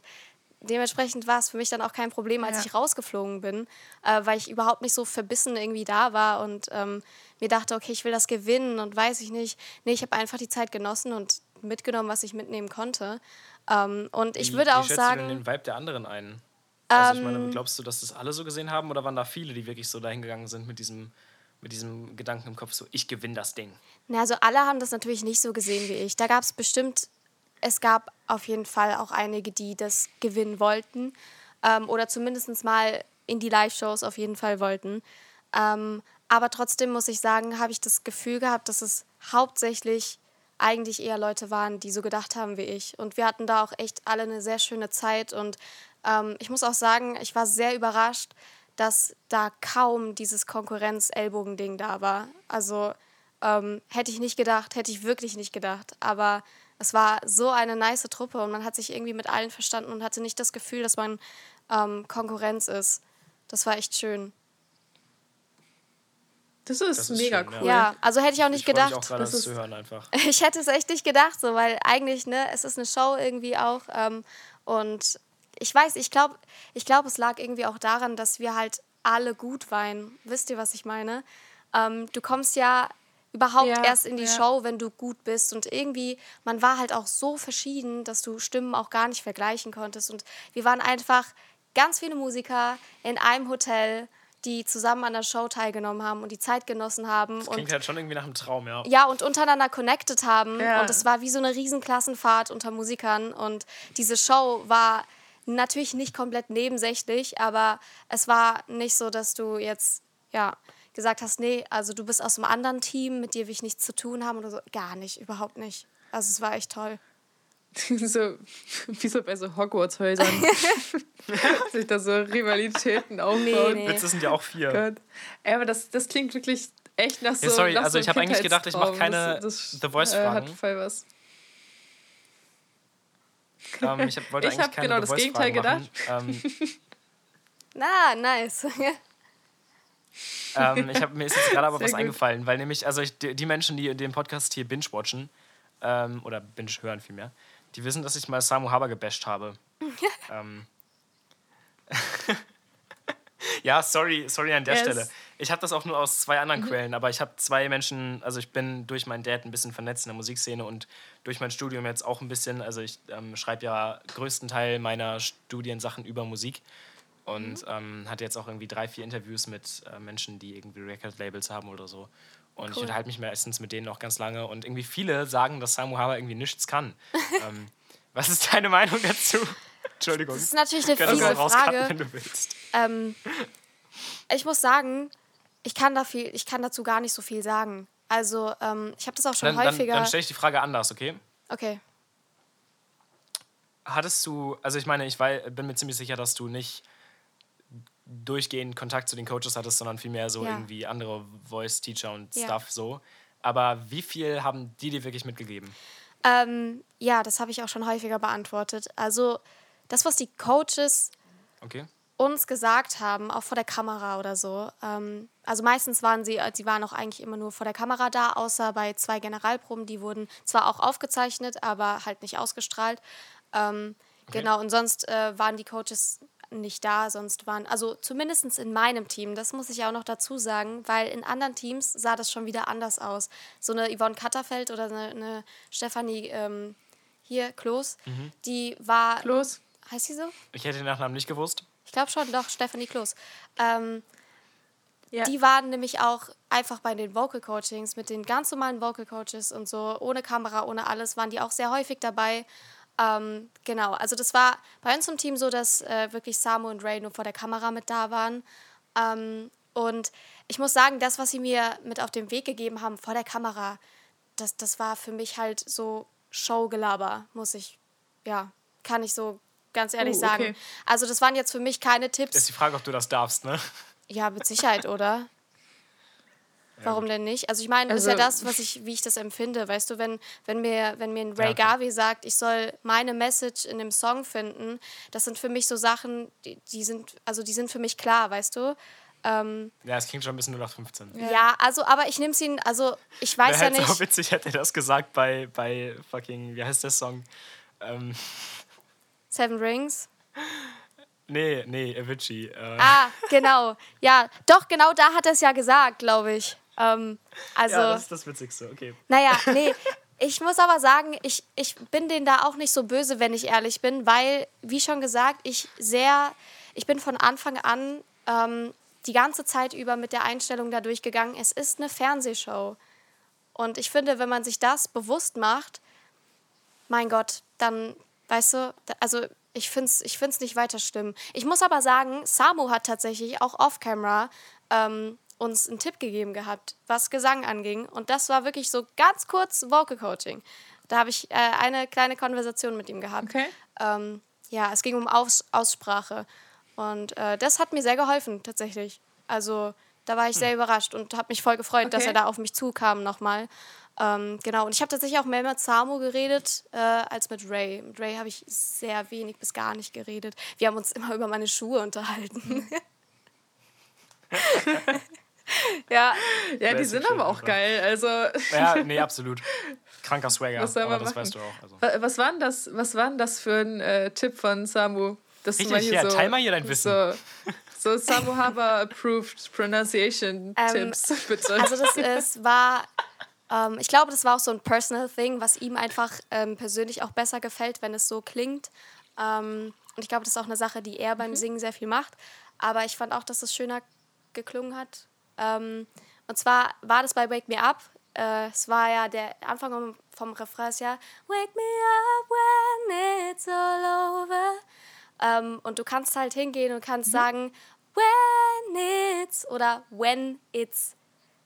dementsprechend war es für mich dann auch kein Problem, als Ja. ich rausgeflogen bin, äh, weil ich überhaupt nicht so verbissen irgendwie da war und ähm, mir dachte, okay, ich will das gewinnen und weiß ich nicht. Nee, ich habe einfach die Zeit genossen und mitgenommen, was ich mitnehmen konnte. Ähm, und ich Wie- würde wie auch schätzt sagen. du denn den Vibe der anderen ein? Also ich Ähm, meine, glaubst du, dass das alle so gesehen haben oder waren da viele, die wirklich so dahingegangen sind mit diesem, mit diesem Gedanken im Kopf, so ich gewinne das Ding? Na, also alle haben das natürlich nicht so gesehen wie ich. Da gab es bestimmt, es gab auf jeden Fall auch einige, die das gewinnen wollten ähm, oder zumindest mal in die Live-Shows auf jeden Fall wollten. Ähm, aber trotzdem muss ich sagen, habe ich das Gefühl gehabt, dass es hauptsächlich eigentlich eher Leute waren, die so gedacht haben wie ich. Und wir hatten da auch echt alle eine sehr schöne Zeit. Und ähm, ich muss auch sagen, ich war sehr überrascht, dass da kaum dieses Konkurrenz-Ellbogen-Ding da war. Also ähm, hätte ich nicht gedacht, hätte ich wirklich nicht gedacht. Aber es war so eine nice Truppe und man hat sich irgendwie mit allen verstanden und hatte nicht das Gefühl, dass man ähm, Konkurrenz ist. Das war echt schön. Das ist, Das ist mega schön, cool. Ja, also hätte ich auch nicht ich freue mich gedacht. auch das ist- zu hören einfach. Ich hätte es echt nicht gedacht, so, weil eigentlich, ne, es ist eine Show irgendwie auch. Ähm, und ich weiß, ich glaube, ich glaub, es lag irgendwie auch daran, dass wir halt alle gut weinen. Wisst ihr, was ich meine? Ähm, du kommst ja überhaupt Ja, erst in die ja. Show, wenn du gut bist. Und irgendwie, man war halt auch so verschieden, dass du Stimmen auch gar nicht vergleichen konntest. Und wir waren einfach ganz viele Musiker in einem Hotel, die zusammen an der Show teilgenommen haben und die Zeit genossen haben. Das und klingt halt schon irgendwie nach einem Traum, ja. ja, und untereinander connected haben. Ja. Und es war wie so eine Riesenklassenfahrt unter Musikern. Und diese Show war natürlich nicht komplett nebensächlich, aber es war nicht so, dass du jetzt, ja, gesagt hast, nee, also du bist aus einem anderen Team, mit dir will ich nichts zu tun haben oder so. Gar nicht, überhaupt nicht. Also es war echt toll. so, wie so bei so Hogwarts-Häusern. Sich da so Rivalitäten aufbauen. Nee, nee. Witze sind ja auch vier. Gott. Ey, aber das, das klingt wirklich echt nach so Ja, sorry, nach also so ich hab eigentlich gedacht, ich mach Kindheitstraum. keine das, das, The Voice-Fragen. Äh, hat voll was. Ähm, ich hab, wollte Ich eigentlich hab keine genau The das Gegenteil machen. Ähm, Na, nice. Ähm, ich hab, mir ist jetzt gerade aber Sehr was gut. eingefallen, weil nämlich, also ich, die, die Menschen, die den Podcast hier binge-watchen, ähm, oder binge-hören vielmehr, die wissen, dass ich mal Samu Haber gebasht habe. ähm. ja, sorry, sorry an der Yes. Stelle. Ich habe das auch nur aus zwei anderen Quellen, aber ich habe zwei Menschen, also ich bin durch meinen Dad ein bisschen vernetzt in der Musikszene und durch mein Studium jetzt auch ein bisschen, also ich ähm, schreibe ja größten Teil meiner Studiensachen über Musik und ähm, hatte jetzt auch irgendwie drei, vier Interviews mit äh, Menschen, die irgendwie Record-Labels haben oder so. Und ich Cool. unterhalte mich meistens mit denen auch ganz lange und irgendwie viele sagen, dass Samu Haber irgendwie nichts kann. ähm, was ist deine Meinung dazu? Entschuldigung. Das ist natürlich eine fiese Frage. wenn du willst. Ähm, ich muss sagen, ich kann, da viel, ich kann dazu gar nicht so viel sagen. Also, ähm, ich habe das auch schon Dann, dann, häufiger. dann stelle ich die Frage anders, okay? okay. Hattest du, also ich meine, ich wei- bin mir ziemlich sicher, dass du nicht durchgehend Kontakt zu den Coaches hattest, sondern vielmehr so Ja. irgendwie andere Voice-Teacher und Ja. Stuff so. Aber wie viel haben die dir wirklich mitgegeben? Ähm, ja, das habe ich auch schon häufiger beantwortet. Also, das, was die Coaches Okay. uns gesagt haben, auch vor der Kamera oder so. Ähm, also meistens waren sie, sie waren auch eigentlich immer nur vor der Kamera da, außer bei zwei Generalproben, die wurden zwar auch aufgezeichnet, aber halt nicht ausgestrahlt. Ähm, Okay. Genau, und sonst äh, waren die Coaches nicht da, sonst waren, also zumindest in meinem Team, das muss ich auch noch dazu sagen, weil in anderen Teams sah das schon wieder anders aus. So eine Yvonne Katterfeld oder eine, eine Stefanie ähm, hier, Klos, Mhm. die war, Los. heißt sie so? Ich hätte den Nachnamen nicht gewusst. Ich glaube schon, doch, Stephanie Klos. Ähm, Ja. Die waren nämlich auch einfach bei den Vocal Coachings mit den ganz normalen Vocal Coaches und so, ohne Kamera, ohne alles, waren die auch sehr häufig dabei. Ähm, genau, also das war bei uns im Team so, dass äh, wirklich Samu und Ray nur vor der Kamera mit da waren. Ähm, und ich muss sagen, das, was sie mir mit auf den Weg gegeben haben vor der Kamera, das, das war für mich halt so Showgelaber, muss ich, ja, kann ich so ganz ehrlich Uh, sagen. okay. Also das waren jetzt für mich keine Tipps. Ist die Frage, ob du das darfst, ne? Ja, mit Sicherheit, oder? Warum denn nicht? Also ich meine, das ist ja Also- das, was ich, wie ich das empfinde, weißt du, wenn, wenn mir, wenn mir ein Ray Ja. Garvey sagt, ich soll meine Message in dem Song finden, das sind für mich so Sachen, die, die sind, also die sind für mich klar, weißt du? Ähm, Ja, es klingt schon ein bisschen 0815. ja. also, aber ich nehme es ihn, also ich weiß Wäre ja halt nicht. so witzig, hätte er das gesagt bei, bei fucking, wie heißt der Song? Ähm, Seven Rings. nee, nee, Avicii. Äh, Ah, genau. Ja, doch, genau da hat er es ja gesagt, glaube ich. Ähm, also, ja, das ist das Witzigste, okay. naja, nee. Ich muss aber sagen, ich, ich bin denen da auch nicht so böse, wenn ich ehrlich bin, weil, wie schon gesagt, ich sehr, ich bin von Anfang an ähm, die ganze Zeit über mit der Einstellung da durchgegangen, es ist eine Fernsehshow. Und ich finde, wenn man sich das bewusst macht, mein Gott, dann, weißt du, also ich finde es ich find's nicht weiter schlimm. Ich muss aber sagen, Samu hat tatsächlich auch off-camera ähm, uns einen Tipp gegeben gehabt, was Gesang anging. Und das war wirklich so ganz kurz Vocal Coaching. Da habe ich äh, eine kleine Konversation mit ihm gehabt. Okay. Ähm, ja, es ging um Aus Aussprache. Und äh, das hat mir sehr geholfen, tatsächlich. Also da war ich sehr überrascht und habe mich voll gefreut, dass Okay. er da auf mich zukam nochmal. Ähm, genau, und ich habe tatsächlich auch mehr mit Samu geredet äh, als mit Ray. Mit Ray habe ich sehr wenig bis gar nicht geredet. Wir haben uns immer über meine Schuhe unterhalten. ja, Ja, die sind aber auch einfach. geil. Also, Ja, nee, absolut. Kranker Swagger, Was soll aber man das machen? weißt du auch. Also. wa- was war denn das, was war denn das für ein äh, Tipp von Samu? Das Richtig, ja, teil mal hier dein Wissen. So, so Samu Haber approved Pronunciation Tipps, bitte. also das ist, war, ähm, ich glaube, das war auch so ein Personal Thing, was ihm einfach ähm, persönlich auch besser gefällt, wenn es so klingt. Ähm, und ich glaube, das ist auch eine Sache, die er beim Singen sehr viel macht. Aber ich fand auch, dass es schöner geklungen hat. Ähm, und zwar war das bei Wake Me Up. Äh, es war ja der Anfang vom, vom Refrain ist ja Wake me up when it's all over. Ähm, und du kannst halt hingehen und kannst sagen when it's oder when it's.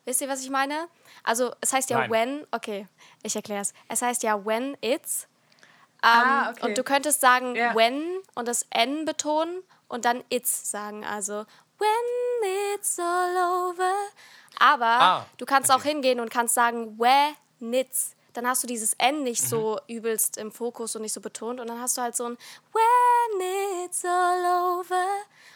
Wisst ihr, was ich meine? Also es heißt ja Nein. when, okay, ich erkläre es. Es heißt ja when it's. Ähm, Ah, okay. Und du könntest sagen Ja. when und das N betonen und dann it's sagen. Also when it's all over. Aber Ah, du kannst okay. auch hingehen und kannst sagen when it's. Dann hast du dieses N nicht Mhm. so übelst im Fokus und nicht so betont. Und dann hast du halt so ein when it's all over.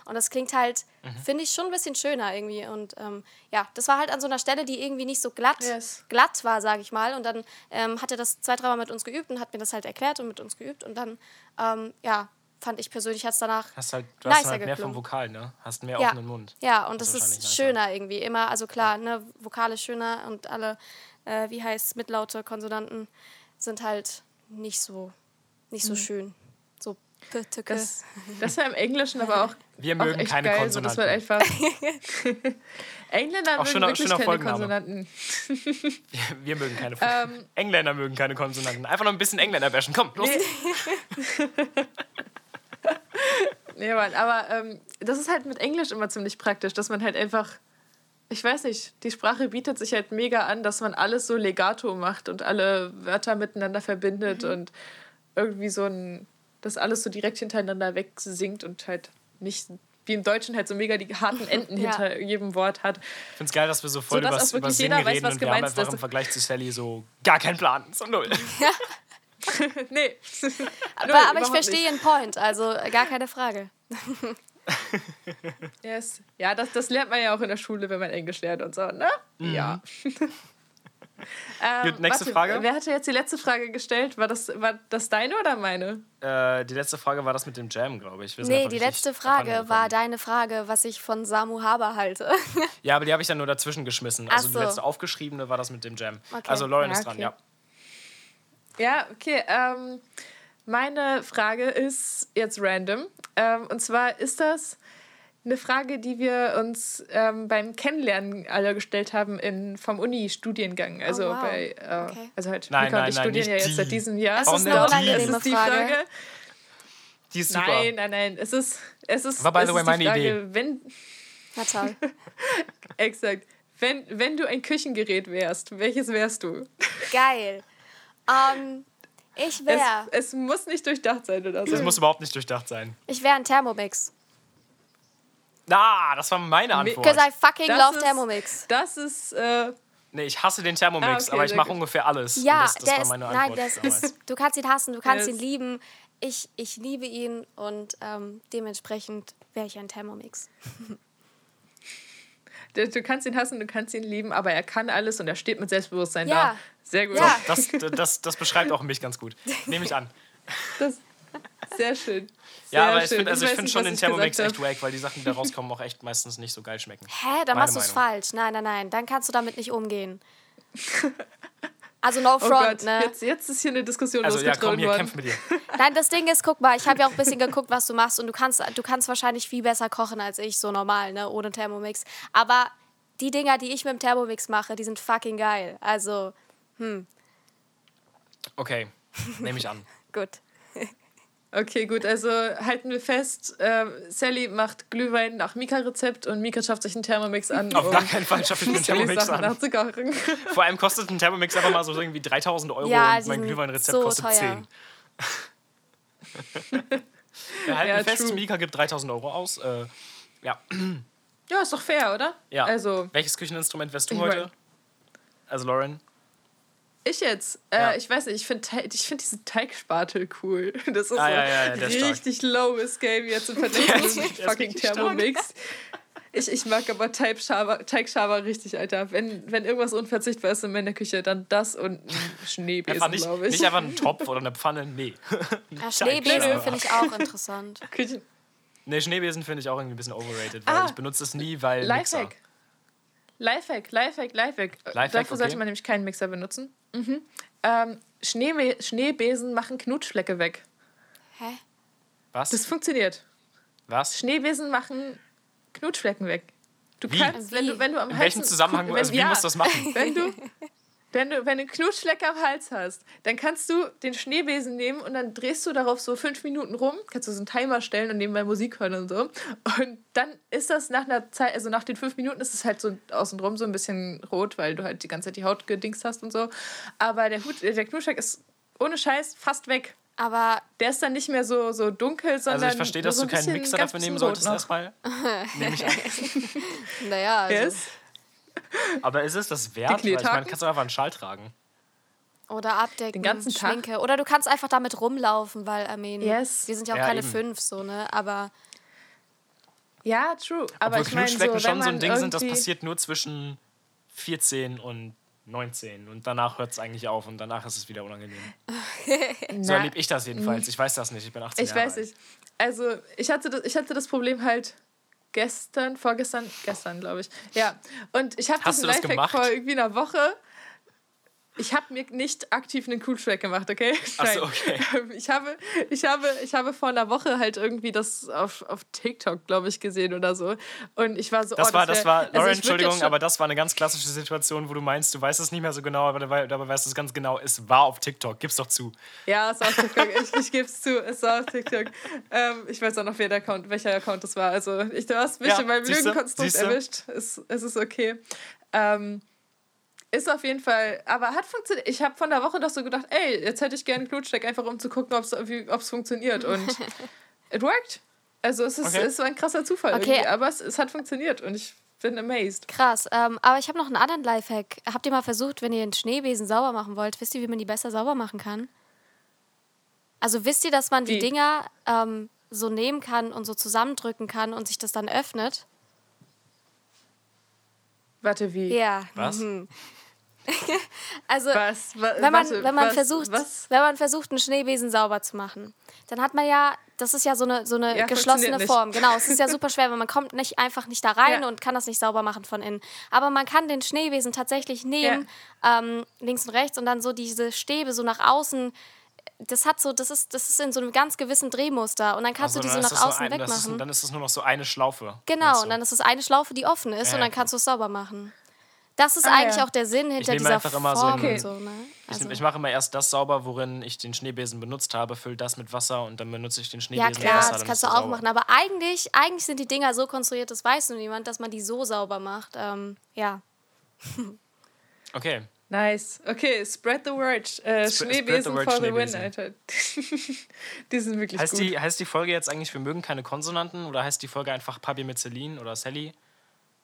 Und das klingt halt, Mhm. finde ich, schon ein bisschen schöner irgendwie. Und ähm, ja, das war halt an so einer Stelle, die irgendwie nicht so glatt, Yes. glatt war, sage ich mal. Und dann ähm, hat er das zwei, dreimal mit uns geübt und hat mir das halt erklärt und mit uns geübt. Und dann, ähm, ja, fand ich persönlich, hat es danach Hast halt, du hast nicer halt mehr vom. Vokal, ne? Hast mehr ja. offenen Mund. Ja, und Das das, ist ist nicer. schöner irgendwie. Immer, also klar, ne, Vokale schöner und alle, äh, wie heißt mitlaute Konsonanten sind halt nicht so, nicht so schön. So p, t, k. Mhm. Das, das war im Englischen aber auch, Wir auch mögen echt keine geil. So, das war Konsonanten. einfach. Engländer Auch mögen schöner- wirklich schöner keine Folgenname. Konsonanten. Wir mögen keine Ähm. Engländer mögen keine Konsonanten. Einfach noch ein bisschen Engländer bashen. Komm, los. Nee, Mann, aber ähm, das ist halt mit Englisch immer ziemlich praktisch, dass man halt einfach, ich weiß nicht, die Sprache bietet sich halt mega an, dass man alles so legato macht und alle Wörter miteinander verbindet und irgendwie so ein, das alles so direkt hintereinander wegsingt und halt nicht wie im Deutschen halt so mega die harten Enden Ja. hinter jedem Wort hat. Ich finde es geil, dass wir so voll So, dass über über Singen jeder weiß, reden was und wir haben einfach dass im Vergleich zu Sally so gar keinen Plan. So null. nee. Aber, aber ich verstehe Ihren Point, also äh, gar keine Frage. Yes. Ja, das, das lernt man ja auch in der Schule, wenn man Englisch lernt und so, ne? Ja. ähm, Gut, nächste warte, Frage. Wer hatte jetzt die letzte Frage gestellt? War das, war das deine oder meine? äh, die letzte Frage war das mit dem Jam, glaube ich. Wir Nee, die letzte Frage war deine Frage, was ich von Samu Haber halte. Ja, aber die habe ich dann nur dazwischen geschmissen. Also die so. letzte aufgeschriebene war das mit dem Jam. Okay. Also Lauren Ja, ist dran, okay. ja. Ja, okay. Ähm, meine Frage ist jetzt random. Ähm, und zwar ist das eine Frage, die wir uns ähm, beim Kennenlernen alle gestellt haben in, vom Uni-Studiengang. Also wow. bei, äh, Okay. also halt, Nein, Mika nein, ich nein, studieren ja jetzt seit die. diesem Jahr. Es ist denn die? Es ist die Frage. Frage. Die ist super. Nein, nein, nein. Es ist, es ist, War, by es the way, ist die meine Frage, Idee. Wenn, Na toll. exakt. Wenn, wenn du ein Küchengerät wärst, welches wärst du? Geil. Ähm, ich Es, wäre es muss nicht durchdacht sein oder so. Das muss überhaupt nicht durchdacht sein. ich wär ein Thermomix. Ah, das war meine Antwort. Because I fucking Das love ist- Thermomix. Das ist, äh, Nee, ich hasse den Thermomix, Ah, okay, aber ich mache ungefähr alles. Ja, das, das der war ist, meine nein, Antwort der ist, ist, du kannst ihn hassen, du kannst ihn lieben. Ich, ich liebe ihn und ähm, dementsprechend wäre ich ein Thermomix. Du, du kannst ihn hassen, du kannst ihn lieben, aber er kann alles und er steht mit Selbstbewusstsein Ja. da. Sehr gut. Ja. Das, das, das beschreibt auch mich ganz gut. Nehme ich an. Das, sehr schön. Sehr Ja, aber ich schön. finde also ich weiß find nicht, schon den Thermomix echt wack, weil die Sachen, die da rauskommen, auch echt meistens nicht so geil schmecken. Hä, dann Meine machst du es falsch. Nein, nein, nein. Dann kannst du damit nicht umgehen. Also no Oh front, Gott, ne? jetzt, jetzt ist hier eine Diskussion Also ja, komm, hier, worden. kämpf mit dir. Nein, das Ding ist, guck mal, ich habe ja auch ein bisschen geguckt, was du machst und du kannst, du kannst wahrscheinlich viel besser kochen als ich, so normal, ne, ohne Thermomix. Aber die Dinger, die ich mit dem Thermomix mache, die sind fucking geil. Also, Okay, nehme ich an. gut. Okay, gut, also halten wir fest, äh, Sally macht Glühwein nach Mika-Rezept und Mika schafft sich einen Thermomix an. Auf um gar keinen Fall schaffe ich mir einen Thermomix Sachen an. nachzukochen. Vor allem kostet ein Thermomix einfach mal so irgendwie 3000 Euro Ja, und die mein Glühweinrezept so kostet teuer. 10. Wir halten Ja, fest, true. Mika gibt 3000 Euro aus. Äh, ja. Ja, ist doch fair, oder? ja. Also, Welches Kücheninstrument wärst du heute? mein- Also Lauren? Ich jetzt, äh, Ja. ich weiß nicht, ich finde ich find diesen Teigspatel cool. Das ist Ah, so ja, ja, ist stark. richtig lowes Game jetzt im Vergleich zu fucking richtig. Thermomix. Ich, ich mag aber Teigschaber, Teigschaber richtig, Alter. Wenn, wenn irgendwas unverzichtbar ist in meiner Küche, dann das und ein Schneebesen, nicht, glaube ich. nicht einfach ein Topf oder eine Pfanne, nee. Ja, Schneebesen Teigschaber. finde ich auch interessant. Küchen Nee, Schneebesen finde ich auch irgendwie ein bisschen overrated, weil Ah. ich benutze es nie, weil Mixer. Lifehack. Lifehack, Lifehack, Lifehack. Lifehack, Dafür sollte okay. man nämlich keinen Mixer benutzen. Mhm. Ähm, Schnee Schneebesen machen Knutschflecke weg. Hä? Was? Das funktioniert. Was? Schneebesen machen Knutschflecken weg. Du Wie? kannst, wenn du, wenn du am In Hals welchem Zusammenhang, wenn, also wie ja, musst du das machen? Wenn du, wenn du, wenn du einen Knutschfleck am Hals hast, dann kannst du den Schneebesen nehmen und dann drehst du darauf so fünf Minuten rum, kannst du so einen Timer stellen und nebenbei Musik hören und so. Und dann ist das nach einer Zeit, also nach den fünf Minuten ist es halt so außenrum so ein bisschen rot, weil du halt die ganze Zeit die Haut gedingst hast und so. Aber der Hut, der Knutschfleck ist ohne Scheiß fast weg. Aber Der ist dann nicht mehr so, so dunkel, sondern. Also ich verstehe, dass so du ein keinen Mixer dafür nehmen solltest noch. erstmal. Nehme ich an. naja, also. Yes. Aber ist es das wert? Weil ich meine, kannst du einfach einen Schal tragen. Oder abdecken, Den ganzen Tag? Schminke. Oder du kannst einfach damit rumlaufen, weil, I mean, Yes. wir sind ja auch Ja, keine eben. fünf, so, ne? Aber Ja, true. Aber Obwohl ich meine, so, schon so ein Ding sind, das passiert nur zwischen 14 und 19. Und danach hört es eigentlich auf und danach ist es wieder unangenehm. So erlebe ich das jedenfalls. Ich weiß das nicht, ich bin 18 Ich Jahre weiß alt. nicht. Also, ich hatte, das, ich hatte das Problem halt gestern, vorgestern, gestern, glaube ich. Ja. Und ich habe du das Lifehack vor irgendwie einer Woche. Ich habe mir nicht aktiv einen Cooltrack gemacht, okay? Ach so, okay. Ich habe, ich, habe, ich habe vor einer Woche halt irgendwie das auf, auf TikTok, glaube ich, gesehen oder so. Und ich war so, Das oh, war, das, das wär- war, also Lauren, Entschuldigung, aber das war eine ganz klassische Situation, wo du meinst, du weißt es nicht mehr so genau, aber dabei, dabei weißt du es ganz genau. Es war auf TikTok, gib's doch zu. Ja, es war auf TikTok. ich ich gebe es zu, es war auf TikTok. Ähm, ich weiß auch noch, wer der Account, welcher Account das war. Also, ich, du hast mich Ja, in meinem Lügenkonstrukt erwischt. Es, es ist okay. Ähm, ist auf jeden Fall, aber hat funktioniert. Ich habe von der Woche doch so gedacht, ey, jetzt hätte ich gerne einen Knutschdeck, einfach um zu gucken, ob es funktioniert. Und it worked. Also, es, ist, Okay. es war ein krasser Zufall, Okay. irgendwie, aber es, es hat funktioniert und ich bin amazed. krass. Ähm, aber ich habe noch einen anderen Lifehack. Habt ihr mal versucht, wenn ihr einen Schneebesen sauber machen wollt, wisst ihr, wie man die besser sauber machen kann? Also wisst ihr, dass man die Wie? Dinger ähm, so nehmen kann und so zusammendrücken kann und sich das dann öffnet? Warte, wie? Ja. Was? Mhm. Also Was? Wa- wenn man, warte, wenn man was, versucht, Was? wenn man versucht, einen Schneebesen sauber zu machen, dann hat man ja, das ist ja so eine, so eine Ja, geschlossene funktioniert nicht. Form. Genau, es ist ja super schwer, weil man kommt nicht einfach nicht da rein Ja. und kann das nicht sauber machen von innen. Aber man kann den Schneebesen tatsächlich nehmen, ähm, links und rechts und dann so diese Stäbe so nach außen. Das hat so, das ist, das ist in so einem ganz gewissen Drehmuster und dann kannst Also du die so nach außen ein, ist, wegmachen. dann ist es nur noch so eine Schlaufe. Genau, und dann ist es eine Schlaufe, die offen ist Ja, und dann ja, kannst du es sauber machen. Das ist Ah, eigentlich ja. auch der Sinn hinter dieser einfach immer so Form ein- und so. Ne? Ich, Also- ich mache immer erst das sauber, worin ich den Schneebesen benutzt habe, fülle das mit Wasser und dann benutze ich den Ja, Schneebesen mit klar, Wasser. das kannst du auch sauber. machen. Aber eigentlich, eigentlich sind die Dinger so konstruiert, das weiß nur niemand, dass man die so sauber macht. Ähm, ja. Okay. Nice. Okay, spread the word. Äh, Sp- Schneebesen word for the win. Alter. die sind wirklich Heißt gut. die, heißt die Folge jetzt eigentlich, wir mögen keine Konsonanten oder heißt die Folge einfach Papi mit Celine oder Sally?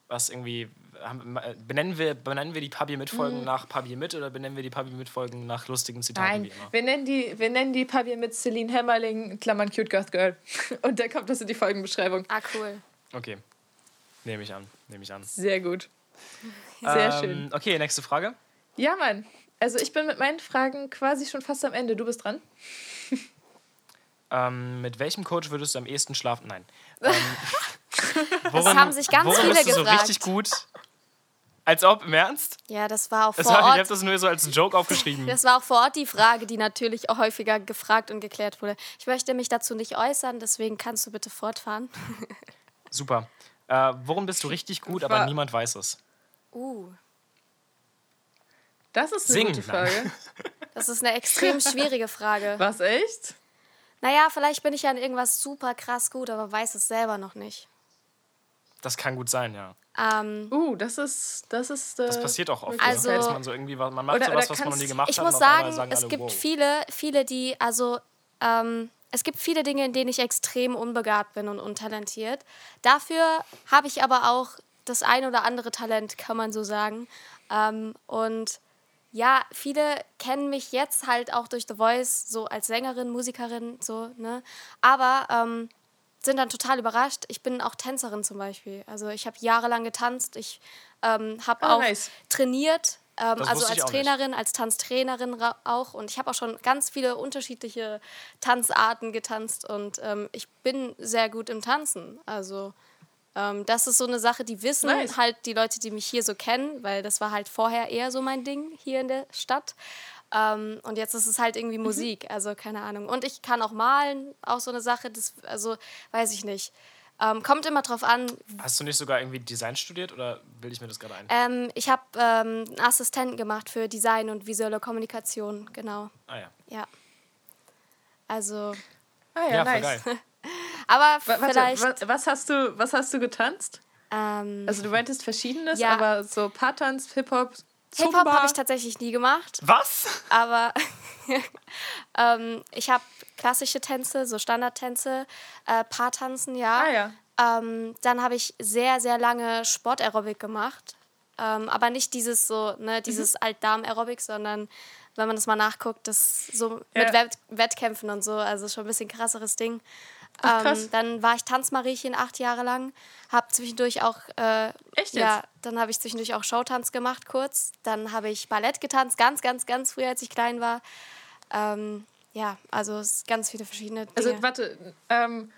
Was irgendwie, haben, benennen, wir, benennen wir die Papi mit Folgen nach Papi mit oder benennen wir die Papi mit Folgen nach lustigen Zitaten Nein, wie immer? wir nennen die, wir nennen die Papier mit Celine Hämmerling, Klammern Cute Goth Girl. Und da kommt das in die Folgenbeschreibung. Ah, cool. Okay. Nehme ich an. Nehme ich an. Sehr gut. Sehr ähm, schön. Okay, nächste Frage. Ja, Mann. Also ich bin mit meinen Fragen quasi schon fast am Ende. Du bist dran. Ähm, mit welchem Coach würdest du am ehesten schlafen? Nein. Ähm, Das haben sich ganz worin viele bist du so gefragt. richtig gut? Als ob, im Ernst? Ja, das war auch Das vor war, ich habe Ort. das nur so als Joke aufgeschrieben. Das war auch vor Ort die Frage, die natürlich auch häufiger gefragt und geklärt wurde. Ich möchte mich dazu nicht äußern, deswegen kannst du bitte fortfahren. Super. Äh, worin bist du richtig gut, aber niemand weiß es? Uh, Das ist eine Singen, gute nein. Frage. das ist eine extrem schwierige Frage. Was, echt? Naja, vielleicht bin ich ja in irgendwas super krass gut, aber weiß es selber noch nicht. Das kann gut sein, ja. Ähm, Uh, das ist... Das, ist, äh, Das passiert auch oft. Also- dass man so irgendwie, was- man macht Oder- sowas, oder was man noch nie gemacht ich hat. muss und auf einmal sagen, sagen es alle, gibt wow. viele, viele, die, also ähm, es gibt viele Dinge, in denen ich extrem unbegabt bin und untalentiert. Dafür habe ich aber auch das ein oder andere Talent, kann man so sagen. Ähm, und ja, viele kennen mich jetzt halt auch durch The Voice so als Sängerin, Musikerin, so, ne? Aber ähm, sind dann total überrascht. Ich bin auch Tänzerin zum Beispiel. Also ich habe jahrelang getanzt. Ich ähm, habe Ah, auch nice. trainiert, ähm, also als auch nicht. Trainerin, als Tanztrainerin ra- auch. Und ich habe auch schon ganz viele unterschiedliche Tanzarten getanzt und ähm, ich bin sehr gut im Tanzen. Also ähm, das ist so eine Sache, die wissen Nice. halt die Leute, die mich hier so kennen, weil das war halt vorher eher so mein Ding hier in der Stadt. Ähm, und jetzt ist es halt Mhm. irgendwie Musik, also keine Ahnung. Und ich kann auch malen, auch so eine Sache, das, also weiß ich nicht. Ähm, kommt immer drauf an. Hast du nicht sogar irgendwie Design studiert oder bilde ich mir das gerade ein? Ähm, ich habe ähm, einen Assistenten gemacht für Design und visuelle Kommunikation, genau. ah ja. Ja. Also, Ah ja, Ja, voll nice. geil. aber Warte, vielleicht. wa- was hast du, was hast du getanzt? Ähm, Also du meintest verschiedenes, Ja. aber so Paartanz, Hip-Hop, Hip-Hop habe ich tatsächlich nie gemacht, Was? aber ähm, ich habe klassische Tänze, so Standardtänze, äh, Paartanzen, ja. Ah ja. Ähm, dann habe ich sehr, sehr lange Sportaerobik gemacht. Ähm, aber nicht dieses so, ne, dieses Mhm. Altdarm-Aerobic, sondern wenn man das mal nachguckt, das so Ja. mit Wett Wettkämpfen und so, also schon ein bisschen krasseres Ding. Ach, krass. Ähm, dann war ich Tanzmariechen acht Jahre lang, habe zwischendurch auch äh, Echt ja, jetzt? dann habe ich zwischendurch auch Showtanz gemacht kurz. Dann habe ich Ballett getanzt, ganz, ganz, ganz früh, als ich klein war. Ähm, ja, also ganz viele verschiedene Dinge. Also warte, ähm,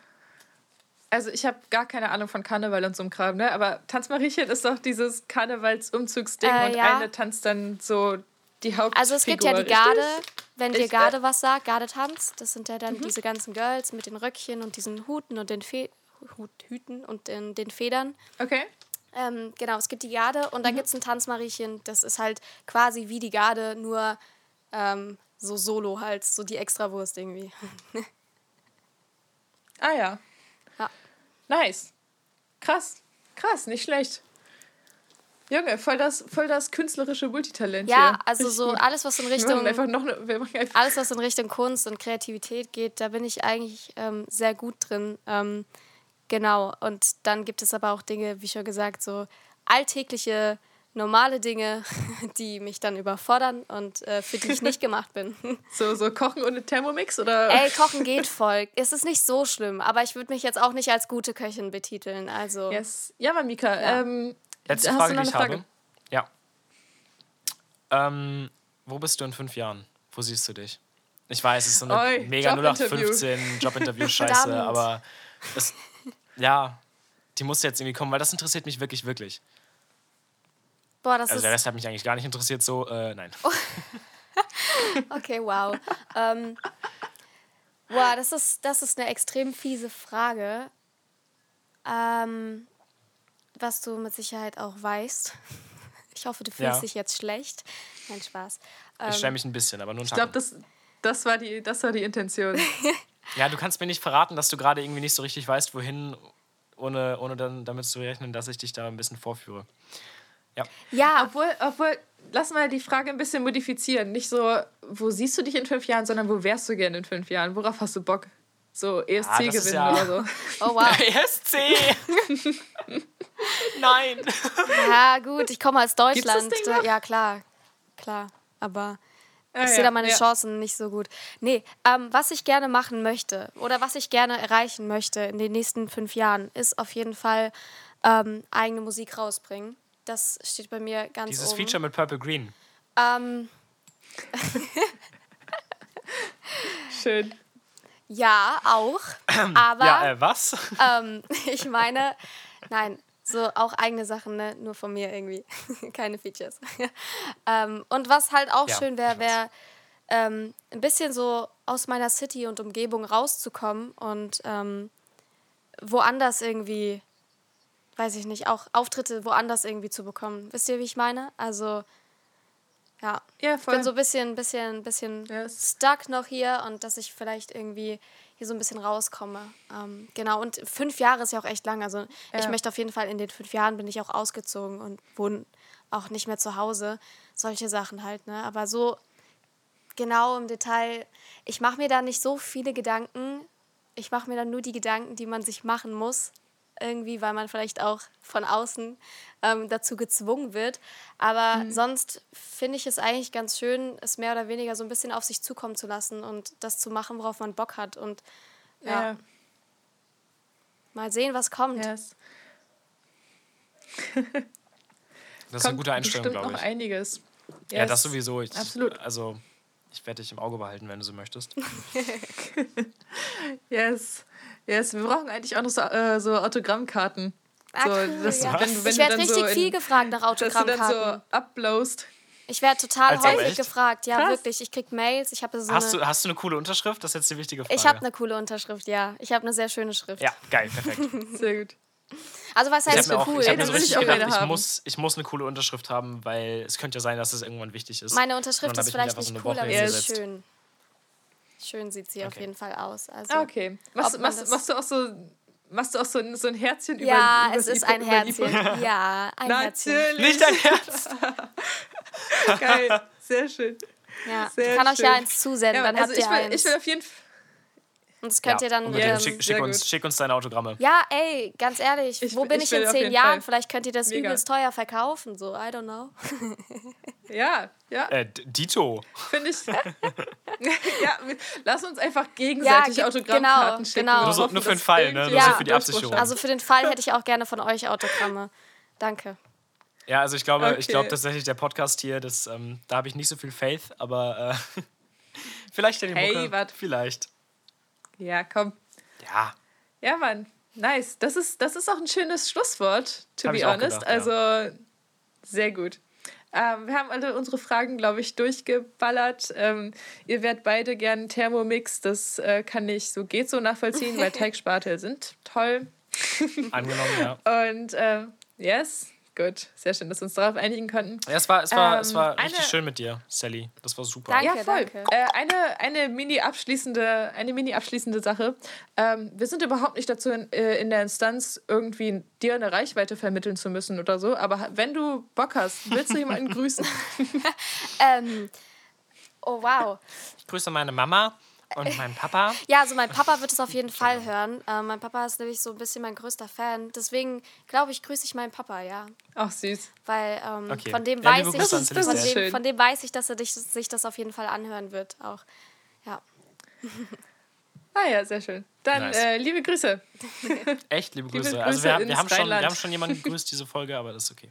also ich habe gar keine Ahnung von Karneval und so einem Kram, ne? Aber Tanzmariechen ist doch dieses Karnevalsumzugsding Äh, und ja. eine tanzt dann so die Hauptfigur. Also es gibt ja die richtig? Garde, wenn dir äh, Mhm. Garde was sagt, Gardetanz, das sind ja dann diese ganzen Girls mit den Röckchen und diesen Huten und den Fe Hut, Hüten und den, den Federn. Okay. Ähm, genau, es gibt die Garde und Mhm. dann gibt es ein Tanzmariechen, das ist halt quasi wie die Garde, nur ähm, so solo halt, so die Extrawurst irgendwie. Ah ja. Ja. Nice. Krass. Krass, nicht schlecht. Junge, voll das, voll das künstlerische Multitalent Ja, hier. also so alles, was in Richtung einfach noch eine, alles, was in Richtung Kunst und Kreativität geht, da bin ich eigentlich ähm, sehr gut drin. Ähm, genau. Und dann gibt es aber auch Dinge, wie schon gesagt, so alltägliche, normale Dinge, die mich dann überfordern und äh, für die ich nicht gemacht bin. so, so kochen ohne Thermomix oder? Ey, Kochen geht voll. Es ist nicht so schlimm, aber ich würde mich jetzt auch nicht als gute Köchin betiteln. Also, Yes. Ja, Mamika, Ja. ähm, Letzte Frage, die ich Frage? habe. Ja. Ähm, wo bist du in fünf Jahren? Wo siehst du dich? Ich weiß, es ist so eine Oi, mega Jobinterview. 0815 Jobinterview-Scheiße, aber es, ja, die muss jetzt irgendwie kommen, weil das interessiert mich wirklich, wirklich. boah, das Also der. Rest hat mich eigentlich gar nicht interessiert, so, äh, nein. Okay, wow. ähm, wow, das ist, das ist eine extrem fiese Frage. Ähm, was du mit Sicherheit auch weißt. Ich hoffe, du fühlst Ja. dich jetzt schlecht. Nein, Spaß. Ich Ähm, stelle mich ein bisschen, aber nur einen Ich glaube, das, das, war die, das war die Intention. Ja, du kannst mir nicht verraten, dass du gerade irgendwie nicht so richtig weißt, wohin, ohne, ohne dann damit zu rechnen, dass ich dich da ein bisschen vorführe. ja, obwohl, obwohl, lass mal die Frage ein bisschen modifizieren. Nicht so, wo siehst du dich in fünf Jahren, sondern wo wärst du gerne in fünf Jahren? Worauf hast du Bock? So ESC Ah, gewinnen ja- oder so. oh wow. ESC! Nein! Ja, gut, ich komme aus das Deutschland. Ding noch? Ja, klar. Klar. Aber Ah, ich sehe da meine Chancen nicht so gut. Nee, ähm, was ich gerne machen möchte oder was ich gerne erreichen möchte in den nächsten fünf Jahren, ist auf jeden Fall ähm, eigene Musik rausbringen. Das steht bei mir ganz Dieses oben. Feature mit Purple Green. Ähm, Schön. ja, auch. Aber Ja, äh, was? ähm, ich meine, nein, so auch eigene Sachen, ne? nur von mir irgendwie. Keine Features. ähm, und was halt auch Ja, schön ich wäre, wäre ähm, ein bisschen so aus meiner City und Umgebung rauszukommen und ähm, woanders irgendwie, weiß ich nicht, auch Auftritte woanders irgendwie zu bekommen. Wisst ihr, wie ich meine? Also, ja. Ja, Ich voll. bin so ein bisschen, bisschen, bisschen Yes. stuck noch hier und dass ich vielleicht irgendwie hier so ein bisschen rauskomme. Ähm, genau, und fünf Jahre ist ja auch echt lang. Also ich Ja. möchte auf jeden Fall in den fünf Jahren bin ich auch ausgezogen und wohne auch nicht mehr zu Hause. Solche Sachen halt, ne? Aber so genau im Detail, ich mache mir da nicht so viele Gedanken. Ich mache mir dann nur die Gedanken, die man sich machen muss. Irgendwie, weil man vielleicht auch von außen ähm, dazu gezwungen wird. Aber Mhm. sonst finde ich es eigentlich ganz schön, es mehr oder weniger so ein bisschen auf sich zukommen zu lassen und das zu machen, worauf man Bock hat. Und ja, Ja. mal sehen, was kommt. Yes. Das ist eine Kommt gute Einstellung, bestimmt glaube noch ich. einiges. Ja, das sowieso. Ich, Absolut. Also, ich werde dich im Auge behalten, wenn du so möchtest. Yes. Yes. Wir brauchen eigentlich auch noch so, äh, so Autogrammkarten. Ah, so, dass, ja. wenn, wenn ich werde richtig so in, viel gefragt nach Dass du dann Autogrammkarten. so upblowst. Ich werde total Als ob häufig echt? gefragt. Ja, Krass. wirklich. Ich krieg Mails. Ich habe so Hast eine, du, hast du eine coole Unterschrift? Das ist jetzt die wichtige Frage. ich habe eine coole Unterschrift, ja. Ich habe eine sehr schöne Schrift. Ja, geil, perfekt. Sehr gut. Also was heißt mir auch, cool? ich dann so ich gedacht, ich muss, ich muss eine coole Unterschrift haben, weil es könnte ja sein, dass es irgendwann wichtig ist. Meine Unterschrift ist vielleicht so nicht eine cool, Woche aber sie ist schön. Schön sieht sie auf Okay. jeden Fall aus. Also, Ah, okay. Machst, machst, machst du auch so, machst du auch so ein, so ein Herzchen über Ja, über es das ist ein Herzchen. Ja, ein Herzchen. Natürlich. Nicht dein Herz! Geil. Sehr schön. Ja. Sehr ich kann euch schön. ja eins zusenden, Ja, dann also habt ich ihr will, eins. ich will auf jeden Fall. Und das könnt Ja, ihr dann. unbedingt. Ähm, schick, schick, sehr uns, gut. schick uns deine Autogramme. ja, ey, ganz ehrlich, Ich wo bin ich ich, in zehn Jahren? Fall. Vielleicht könnt ihr das Mega. übelst teuer verkaufen. So, I don't know. Ja, ja, Äh, Dito. finde ich. ja, lass uns einfach gegenseitig ge- Autogrammkarten genau, schicken. genau. Nur so- nur für den Fall, ne? Nur so für die Absicherung. Also für den Fall hätte ich auch gerne von euch Autogramme. Danke. Ja, also ich glaube, ich Okay. glaube tatsächlich, der Podcast hier, das, ähm, da habe ich nicht so viel Faith, aber äh, vielleicht der Hey, Mucke. wat? Vielleicht. Ja, komm. Ja. Ja, Mann. Nice. Das ist, das ist auch ein schönes Schlusswort, to Hab be honest. gedacht, ja. also, sehr gut. Ähm, wir haben alle unsere Fragen, glaube ich, durchgeballert. Ähm, ihr werdet beide gern Thermomix. Das äh, kann ich so geht so nachvollziehen, weil Teigspatel sind toll. Angenommen, ja. Und äh, yes, gut. Sehr schön, dass wir uns darauf einigen konnten. ja es war, es war, es Ähm, war richtig eine- schön mit dir, Sally. Das war super. Danke. ja, voll. danke. Äh, eine, eine mini abschließende, eine mini abschließende Sache. Ähm, wir sind überhaupt nicht dazu in, äh, in der Instanz, irgendwie dir eine Reichweite vermitteln zu müssen oder so. Aber wenn du Bock hast, willst du jemanden grüßen? Ähm, oh, wow. Ich grüße meine Mama und meinen Papa. Ja, also mein Papa wird es auf jeden Fall hören. Ähm, mein Papa ist nämlich so ein bisschen mein größter Fan. Deswegen glaube ich, grüße ich meinen Papa, ja. Ach, süß. Weil ähm, Okay. von dem Ja, weiß liebe ich, von dem, von dem weiß ich, dass er dich, sich das auf jeden Fall anhören wird. Auch. Ja. Ah ja, sehr schön. Dann Nice. äh, liebe Grüße. Echt, liebe Liebe Grüße. also Grüße wir, haben- wir, haben schon, wir haben schon jemanden gegrüßt, diese Folge, aber das ist okay.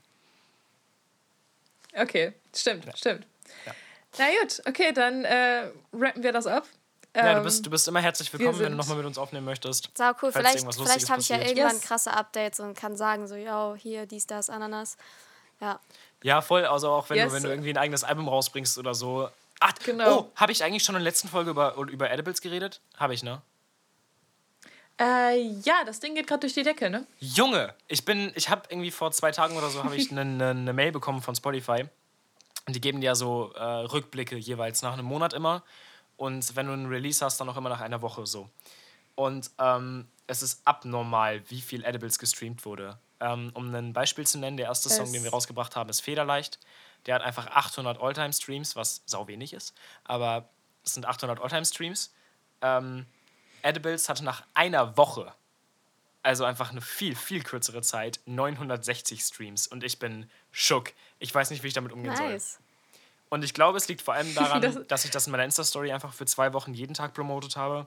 Okay, stimmt, stimmt. Ja. Na gut, okay, dann äh, rappen wir das ab. Ja, du Ähm, bist, du bist immer herzlich willkommen, wenn du nochmal mit uns aufnehmen möchtest. Sau cool. Vielleicht, vielleicht habe ich ja irgendwann Yes. krasse Updates und kann sagen, so, yo, hier, dies, das, Ananas. Ja. Ja, voll. Also auch wenn, Yes. du, wenn du irgendwie ein eigenes Album rausbringst oder so. Ach, Genau. Oh, habe ich eigentlich schon in der letzten Folge über, über Edibles geredet? Habe ich, ne? Äh, ja, das Ding geht gerade durch die Decke, ne? Junge, ich bin, ich habe irgendwie vor zwei Tagen oder so habe ich eine ne, ne Mail bekommen von Spotify. Und die geben dir ja so äh, Rückblicke jeweils nach einem Monat immer. Und wenn du einen Release hast, dann auch immer nach einer Woche so. Und ähm, es ist abnormal, wie viel Edibles gestreamt wurde. Ähm, um ein Beispiel zu nennen, der erste Song, Es- den wir rausgebracht haben, ist Federleicht. Der hat einfach 800 Alltime-Streams, was sau wenig ist. Aber es sind 800 Alltime-Streams. Ähm, Edibles hatte nach einer Woche also einfach eine viel, viel kürzere Zeit, 960 Streams. Und ich bin schock. Ich weiß nicht, wie ich damit umgehen soll. Und ich glaube, es liegt vor allem daran, Das- dass ich das in meiner Insta-Story einfach für zwei Wochen jeden Tag promotet habe.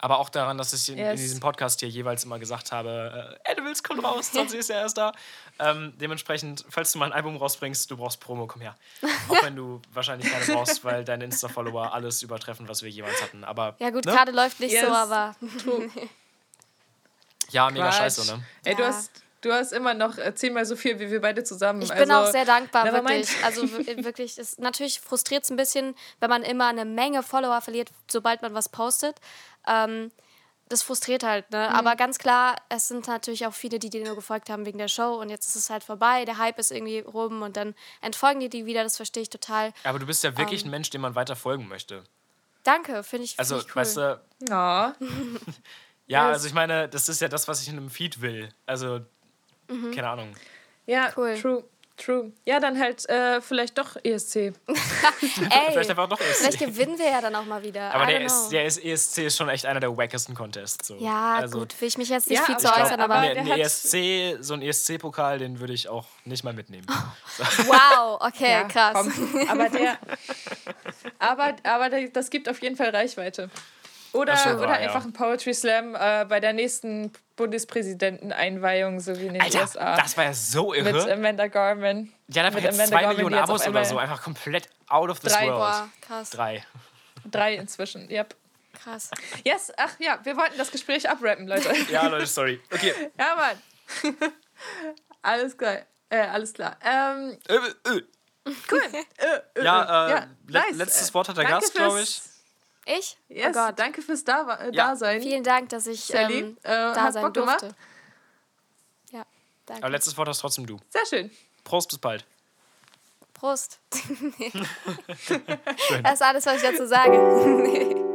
Aber auch daran, dass ich in, Yes. in diesem Podcast hier jeweils immer gesagt habe, äh, Animals kommt raus, sonst ist er erst da. Ähm, dementsprechend, falls du mal ein Album rausbringst, du brauchst Promo, komm her. Auch wenn du wahrscheinlich keine brauchst, weil deine Insta-Follower alles übertreffen, was wir jeweils hatten. Aber Ja gut, ne? gerade läuft nicht Yes. so, aber ja, mega Quatsch. scheiße, ne? Ey, du Ja. hast, du hast immer noch zehnmal so viel wie wir beide zusammen. ich also, bin auch sehr dankbar, never mind. wirklich. Also wirklich, es, natürlich frustriert es ein bisschen, wenn man immer eine Menge Follower verliert, sobald man was postet. Ähm, das frustriert halt, Mhm. ne? Aber ganz klar, es sind natürlich auch viele, die dir nur gefolgt haben wegen der Show und jetzt ist es halt vorbei, der Hype ist irgendwie rum und dann entfolgen die die wieder, das verstehe ich total. Aber du bist ja wirklich Ähm. ein Mensch, dem man weiter folgen möchte. Danke, finde ich, Also, find ich cool. weißt du, Ja. ja, also ich meine, das ist ja das, was ich in einem Feed will. Also, Mhm. keine Ahnung. Ja, Cool. true. True. Ja, dann halt äh, vielleicht doch ESC. Ey, Vielleicht einfach doch ESC. vielleicht gewinnen wir ja dann auch mal wieder. Aber I der, ist, der ist, ESC ist schon echt einer der wackesten Contests. So. ja, also, gut, will ich mich jetzt nicht Ja, viel zu äußern, aber ein hat- ESC, so ein ESC-Pokal, den würde ich auch nicht mal mitnehmen. wow, okay, Ja, krass. komm. Aber der. aber, aber der, das gibt auf jeden Fall Reichweite. Oder, schon oder ja. einfach ein Poetry Slam äh, bei der nächsten Bundespräsidenteneinweihung, so wie in den Alter, USA. das war ja so mit irre. Amanda Gorman. Die hat einfach mit jetzt Amanda zwei Gorman, Millionen Abos oder so, einfach komplett out of this Drei. world. Boah, krass, Drei. Drei inzwischen. Yep. krass. Yes, ach ja, wir wollten das Gespräch abrappen, Leute. Ja, Leute, sorry. Okay. ja, Mann. alles klar. Äh, alles klar. Ähm, Äh, äh. cool. Äh, äh, Ja, äh, ja, le nice. letztes Wort hat der Danke Gast, glaube ich. Ich? Yes, oh Gott. danke fürs da äh, Ja. Dasein. Vielen Dank, dass ich Sally, ähm, äh, da sein Bock gemacht. durfte. Ja, danke. Aber letztes Wort hast trotzdem du. Sehr schön. Prost, bis bald. Prost. das ist alles, was ich dazu sage.